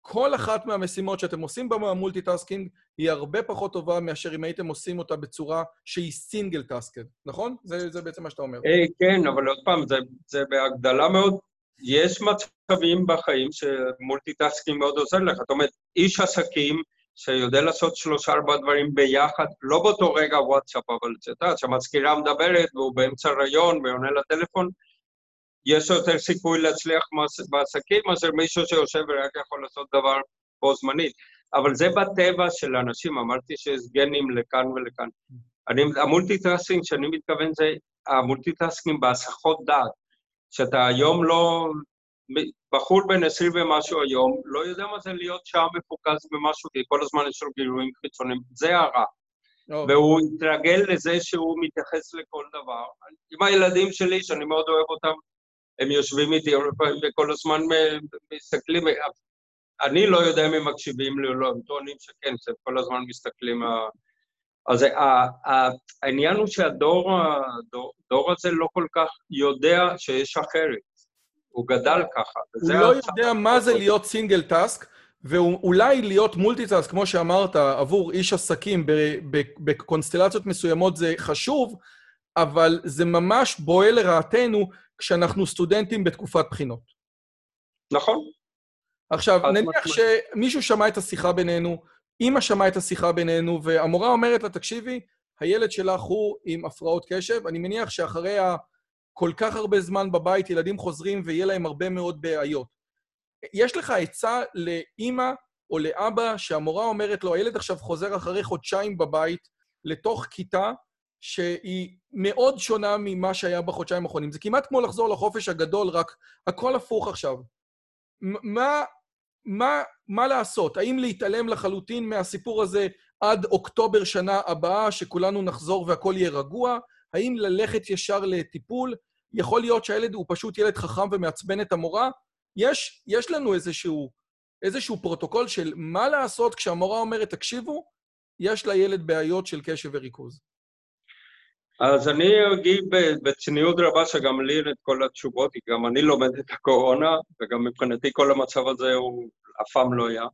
כל אחת מהמשימות שאתם עושים ב multitasking היא הרבה פחות טובה מאשר אם הייתם עושים אותה בצורה שהיא single task, נכון? זה, זה בעצם מה שאתה אומר. Hey, כן, אבל עוד פעם, זה, זה בהגדלה מאוד... יש מצבים בחיים ש multitasking מאוד עוזר לך. זאת אומרת, איש עסקים שיודע לעשות שלושה-ארבעה דברים ביחד, לא באותו רגע וואטסאפ, אבל את יודעת, שהמזכירה מדברת והוא באמצע רעיון ועונה לטלפון, יש יותר סיכוי להצליח בעסקים מאשר מישהו שיושב ורק יכול לעשות דבר בו זמנית. אבל זה בטבע של אנשים, אמרתי שיש גנים לכאן ולכאן. אני, ה multitasking שאני מתכוון זה ה multitasking בהסחות דעת, שאתה היום לא... בחור בן עשרים ומשהו היום לא יודע מה זה להיות שעה מפוקס במשהו, כי כל הזמן יש לו גירויים חיצוניים, זה הרע. Oh. והוא התרגל לזה שהוא מתייחס לכל דבר. עם הילדים שלי, שאני מאוד אוהב אותם, הם יושבים איתי הרבה פעמים וכל הזמן מסתכלים, אני לא יודע אם הם מקשיבים לי או לא, הם טוענים שכן, שהם כל הזמן מסתכלים... אז העניין הוא שהדור הדור הזה לא כל כך יודע שיש אחרת. הוא גדל ככה. הוא לא יודע מה זה להיות סינגל טאסק, ואולי להיות מולטי-טאסק, כמו שאמרת, עבור איש עסקים בקונסטלציות מסוימות זה חשוב, אבל זה ממש בועל לרעתנו כשאנחנו סטודנטים בתקופת בחינות. נכון. עכשיו, נניח שמישהו שמע את השיחה בינינו, אימא שמעה את השיחה בינינו, והמורה אומרת לה, תקשיבי, הילד שלך הוא עם הפרעות קשב, אני מניח שאחרי כל כך הרבה זמן בבית, ילדים חוזרים ויהיה להם הרבה מאוד בעיות. יש לך עצה לאימא או לאבא שהמורה אומרת לו, הילד עכשיו חוזר אחרי חודשיים בבית לתוך כיתה שהיא מאוד שונה ממה שהיה בחודשיים האחרונים. זה כמעט כמו לחזור לחופש הגדול, רק הכל הפוך עכשיו. מה, מה, מה לעשות? האם להתעלם לחלוטין מהסיפור הזה עד אוקטובר שנה הבאה, שכולנו נחזור והכל יהיה רגוע? האם ללכת ישר לטיפול? יכול להיות שהילד הוא פשוט ילד חכם ומעצבן את המורה? יש, יש לנו איזשהו, איזשהו פרוטוקול של מה לעשות כשהמורה אומרת, תקשיבו, יש לילד בעיות של קשב וריכוז. אז אני אגיד בצניעות רבה שגם לי אין את כל התשובות, כי גם אני לומד את הקורונה, וגם מבחינתי כל המצב הזה הוא אף פעם לא היה.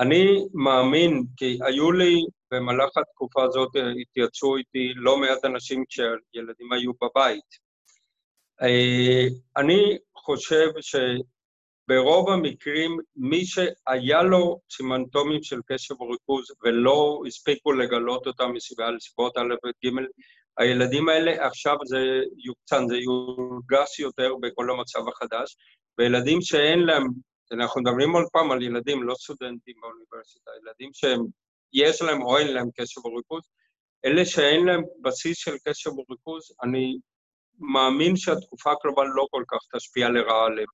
אני מאמין, כי היו לי במהלך התקופה הזאת, התייצאו איתי לא מעט אנשים כשילדים היו בבית. אה, אני חושב שברוב המקרים, מי שהיה לו סימנטומים של קשב וריכוז ולא הספיקו לגלות אותם מסיבות א' וג', הילדים האלה עכשיו זה יוקצן, זה יורגש יותר בכל המצב החדש, וילדים שאין להם, אנחנו מדברים עוד פעם על ילדים, לא סטודנטים באוניברסיטה, ילדים שיש להם או אין להם קשב וריכוז, אלה שאין להם בסיס של קשב וריכוז, אני מאמין שהתקופה הקרובה לא כל כך תשפיע לרעה עליהם.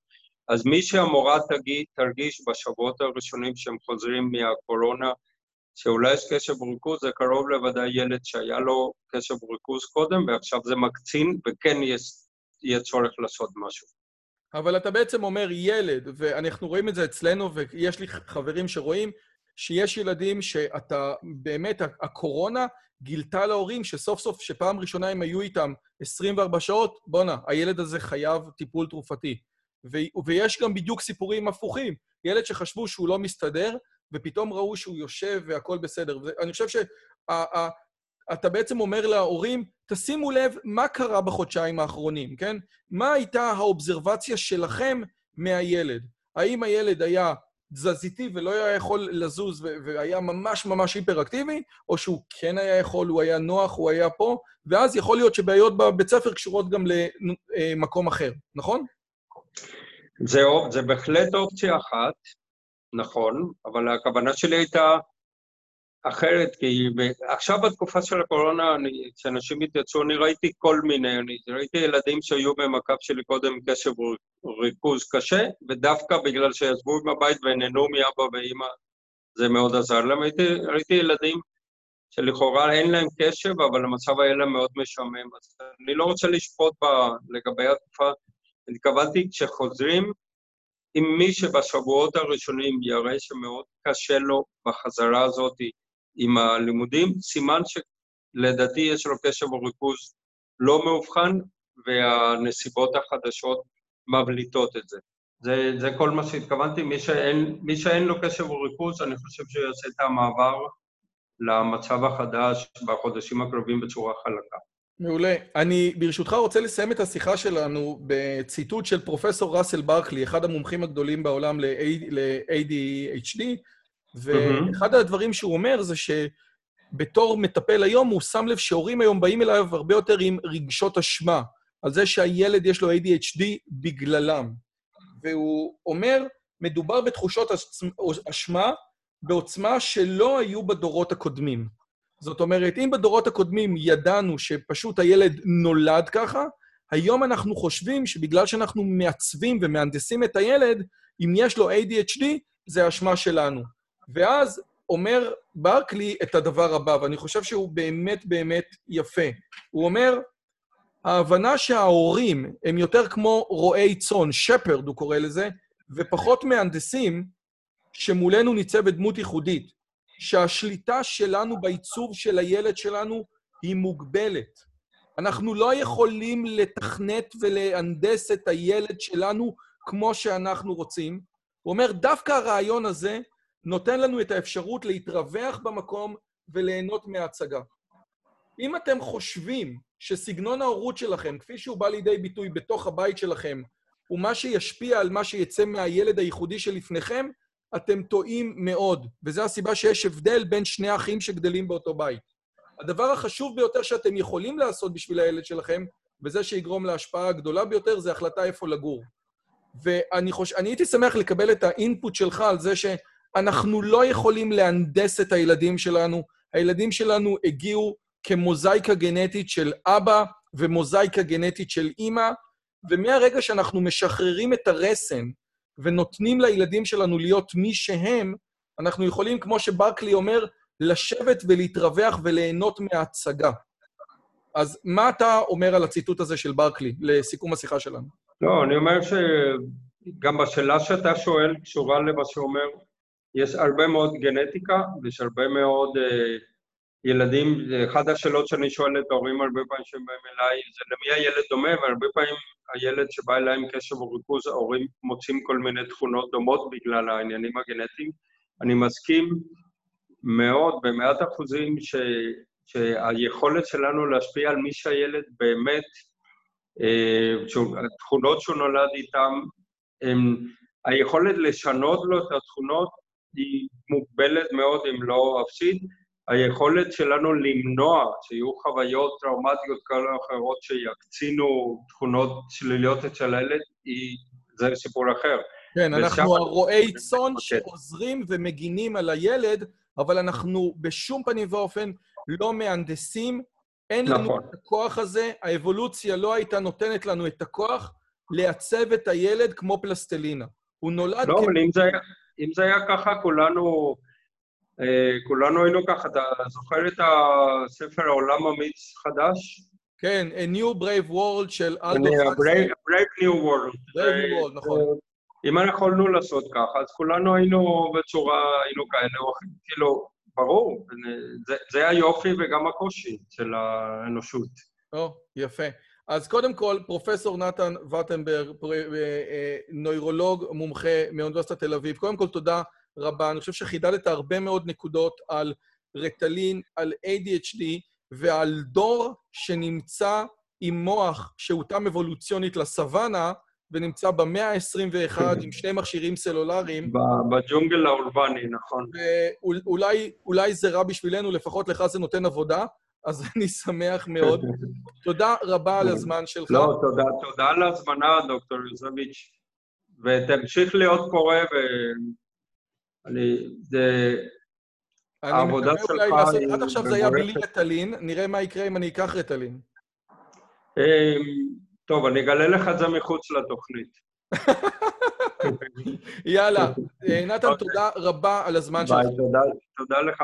אז מי שהמורה תגיד, תרגיש בשבועות הראשונים שהם חוזרים מהקורונה, שאולי יש קשב וריכוז, זה קרוב לוודאי ילד שהיה לו קשב וריכוז קודם, ועכשיו זה מקצין, וכן יש יהיה צורך לעשות משהו. אבל אתה בעצם אומר ילד, ואנחנו רואים את זה אצלנו, ויש לי חברים שרואים, שיש ילדים שאתה, באמת, הקורונה גילתה להורים שסוף סוף, שפעם ראשונה הם היו איתם 24 שעות, בואנה, הילד הזה חייב טיפול תרופתי. ו- ויש גם בדיוק סיפורים הפוכים. ילד שחשבו שהוא לא מסתדר, ופתאום ראו שהוא יושב והכול בסדר. ואני חושב שאתה בעצם אומר להורים, תשימו לב מה קרה בחודשיים האחרונים, כן? מה הייתה האובזרבציה שלכם מהילד? האם הילד היה תזזיתי ולא היה יכול לזוז והיה ממש ממש היפראקטיבי, או שהוא כן היה יכול, הוא היה נוח, הוא היה פה, ואז יכול להיות שבעיות בבית ספר קשורות גם למקום אחר, נכון? זה, זה בהחלט אופציה אחת, נכון, אבל הכוונה שלי הייתה אחרת, כי עכשיו בתקופה של הקורונה, כשאנשים התייצאו, אני ראיתי כל מיני, אני ראיתי ילדים שהיו במצב שלי קודם קשב ריכוז קשה, ודווקא בגלל שישבו בבית ונהנו מאבא ואימא, זה מאוד עזר להם. ראיתי, ראיתי ילדים שלכאורה אין להם קשב, אבל המצב היה להם מאוד משעמם. אז אני לא רוצה לשפוט בה לגבי התקופה, התכוונתי כשחוזרים, אם מי שבשבועות הראשונים יראה שמאוד קשה לו בחזרה הזאת עם הלימודים, סימן שלדעתי יש לו קשב וריכוז לא מאובחן, והנסיבות החדשות מבליטות את זה. זה, זה כל מה שהתכוונתי. מי שאין, מי שאין לו קשב וריכוז, אני חושב שהוא יעשה את המעבר למצב החדש בחודשים הקרובים בצורה חלקה. מעולה. אני ברשותך רוצה לסיים את השיחה שלנו בציטוט של פרופסור ראסל ברקלי, אחד המומחים הגדולים בעולם ל-ADHD, ואחד הדברים שהוא אומר זה שבתור מטפל היום, הוא שם לב שהורים היום באים אליו הרבה יותר עם רגשות אשמה, על זה שהילד יש לו ADHD בגללם. והוא אומר, מדובר בתחושות אשמה בעוצמה שלא היו בדורות הקודמים. זאת אומרת, אם בדורות הקודמים ידענו שפשוט הילד נולד ככה, היום אנחנו חושבים שבגלל שאנחנו מעצבים ומהנדסים את הילד, אם יש לו ADHD, זה אשמה שלנו. ואז אומר ברקלי את הדבר הבא, ואני חושב שהוא באמת באמת יפה. הוא אומר, ההבנה שההורים הם יותר כמו רועי צאן, שפרד הוא קורא לזה, ופחות מהנדסים, שמולנו ניצבת דמות ייחודית, שהשליטה שלנו בעיצוב של הילד שלנו היא מוגבלת. אנחנו לא יכולים לתכנת ולהנדס את הילד שלנו כמו שאנחנו רוצים. הוא אומר, דווקא הרעיון הזה נותן לנו את האפשרות להתרווח במקום וליהנות מההצגה. אם אתם חושבים שסגנון ההורות שלכם, כפי שהוא בא לידי ביטוי בתוך הבית שלכם, הוא מה שישפיע על מה שיצא מהילד הייחודי שלפניכם, אתם טועים מאוד, וזו הסיבה שיש הבדל בין שני אחים שגדלים באותו בית. הדבר החשוב ביותר שאתם יכולים לעשות בשביל הילד שלכם, וזה שיגרום להשפעה הגדולה ביותר, זה החלטה איפה לגור. ואני חוש... הייתי שמח לקבל את האינפוט שלך על זה שאנחנו לא יכולים להנדס את הילדים שלנו. הילדים שלנו הגיעו כמוזאיקה גנטית של אבא ומוזאיקה גנטית של אימא, ומהרגע שאנחנו משחררים את הרסן ונותנים לילדים שלנו להיות מי שהם, אנחנו יכולים, כמו שברקלי אומר, לשבת ולהתרווח וליהנות מההצגה. אז מה אתה אומר על הציטוט הזה של ברקלי, לסיכום השיחה שלנו? לא, אני אומר שגם בשאלה שאתה שואל, קשורה למה שאומר, יש הרבה מאוד גנטיקה ויש הרבה מאוד אה, ילדים, אחת השאלות שאני שואל את ההורים הרבה פעמים שהם באים אליי, זה למי הילד דומה, והרבה פעמים הילד שבא אליי עם קשב וריכוז, ההורים מוצאים כל מיני תכונות דומות בגלל העניינים הגנטיים. אני מסכים מאוד, במאת אחוזים, ש, שהיכולת שלנו להשפיע על מי שהילד באמת, אה, התכונות שהוא נולד איתן, היכולת לשנות לו את התכונות היא מוגבלת מאוד, אם לא אפסית. היכולת שלנו למנוע שיהיו חוויות טראומטיות כאלה או אחרות שיקצינו תכונות שליליות אצל הילד, זה סיפור אחר. כן, אנחנו הרועי צאן שעוזרים ומגינים על הילד, אבל אנחנו בשום פנים ואופן לא מהנדסים, אין נכון. לנו את הכוח הזה, האבולוציה לא הייתה נותנת לנו את הכוח לעצב את הילד כמו פלסטלינה. הוא נולד... לא, כ... אבל אם זה, היה, אם זה היה ככה, כולנו... אה, כולנו היינו ככה, אתה זוכר את הספר העולם אמיץ חדש? כן, A New Brave World של אלדו חקסלי. Brave New World. Brave New World, נכון. אם אנחנו יכולנו לעשות ככה, אז כולנו היינו בצורה, היינו כאלה או אחרים, כאילו, ברור, זה, זה היופי וגם הקושי של האנושות. או, יפה. אז קודם כל, פרופסור נתן וטנברג, נוירולוג מומחה מאוניברסיטת תל אביב, קודם כל תודה רבה. אני חושב שחידדת הרבה מאוד נקודות על רטלין, על ADHD ועל דור שנמצא עם מוח שהותאם אבולוציונית לסוואנה, ונמצא במאה ה-21 עם שני מכשירים סלולריים. בג'ונגל האורבני, נכון. ואולי זה רע בשבילנו, לפחות לך זה נותן עבודה, אז אני שמח מאוד. תודה רבה על הזמן שלך. לא, תודה, תודה על ההזמנה, דוקטור יוזביץ', ותמשיך להיות פורה, ואני... זה... העבודה שלך היא... עד עכשיו זה היה בלי רטלין, נראה מה יקרה אם אני אקח רטלין. אמ, טוב, אני אגלה לך את זה מחוץ לתוכנית. יאללה. אה, נתן, אוקיי. תודה רבה על הזמן שלך. ביי, תודה לך.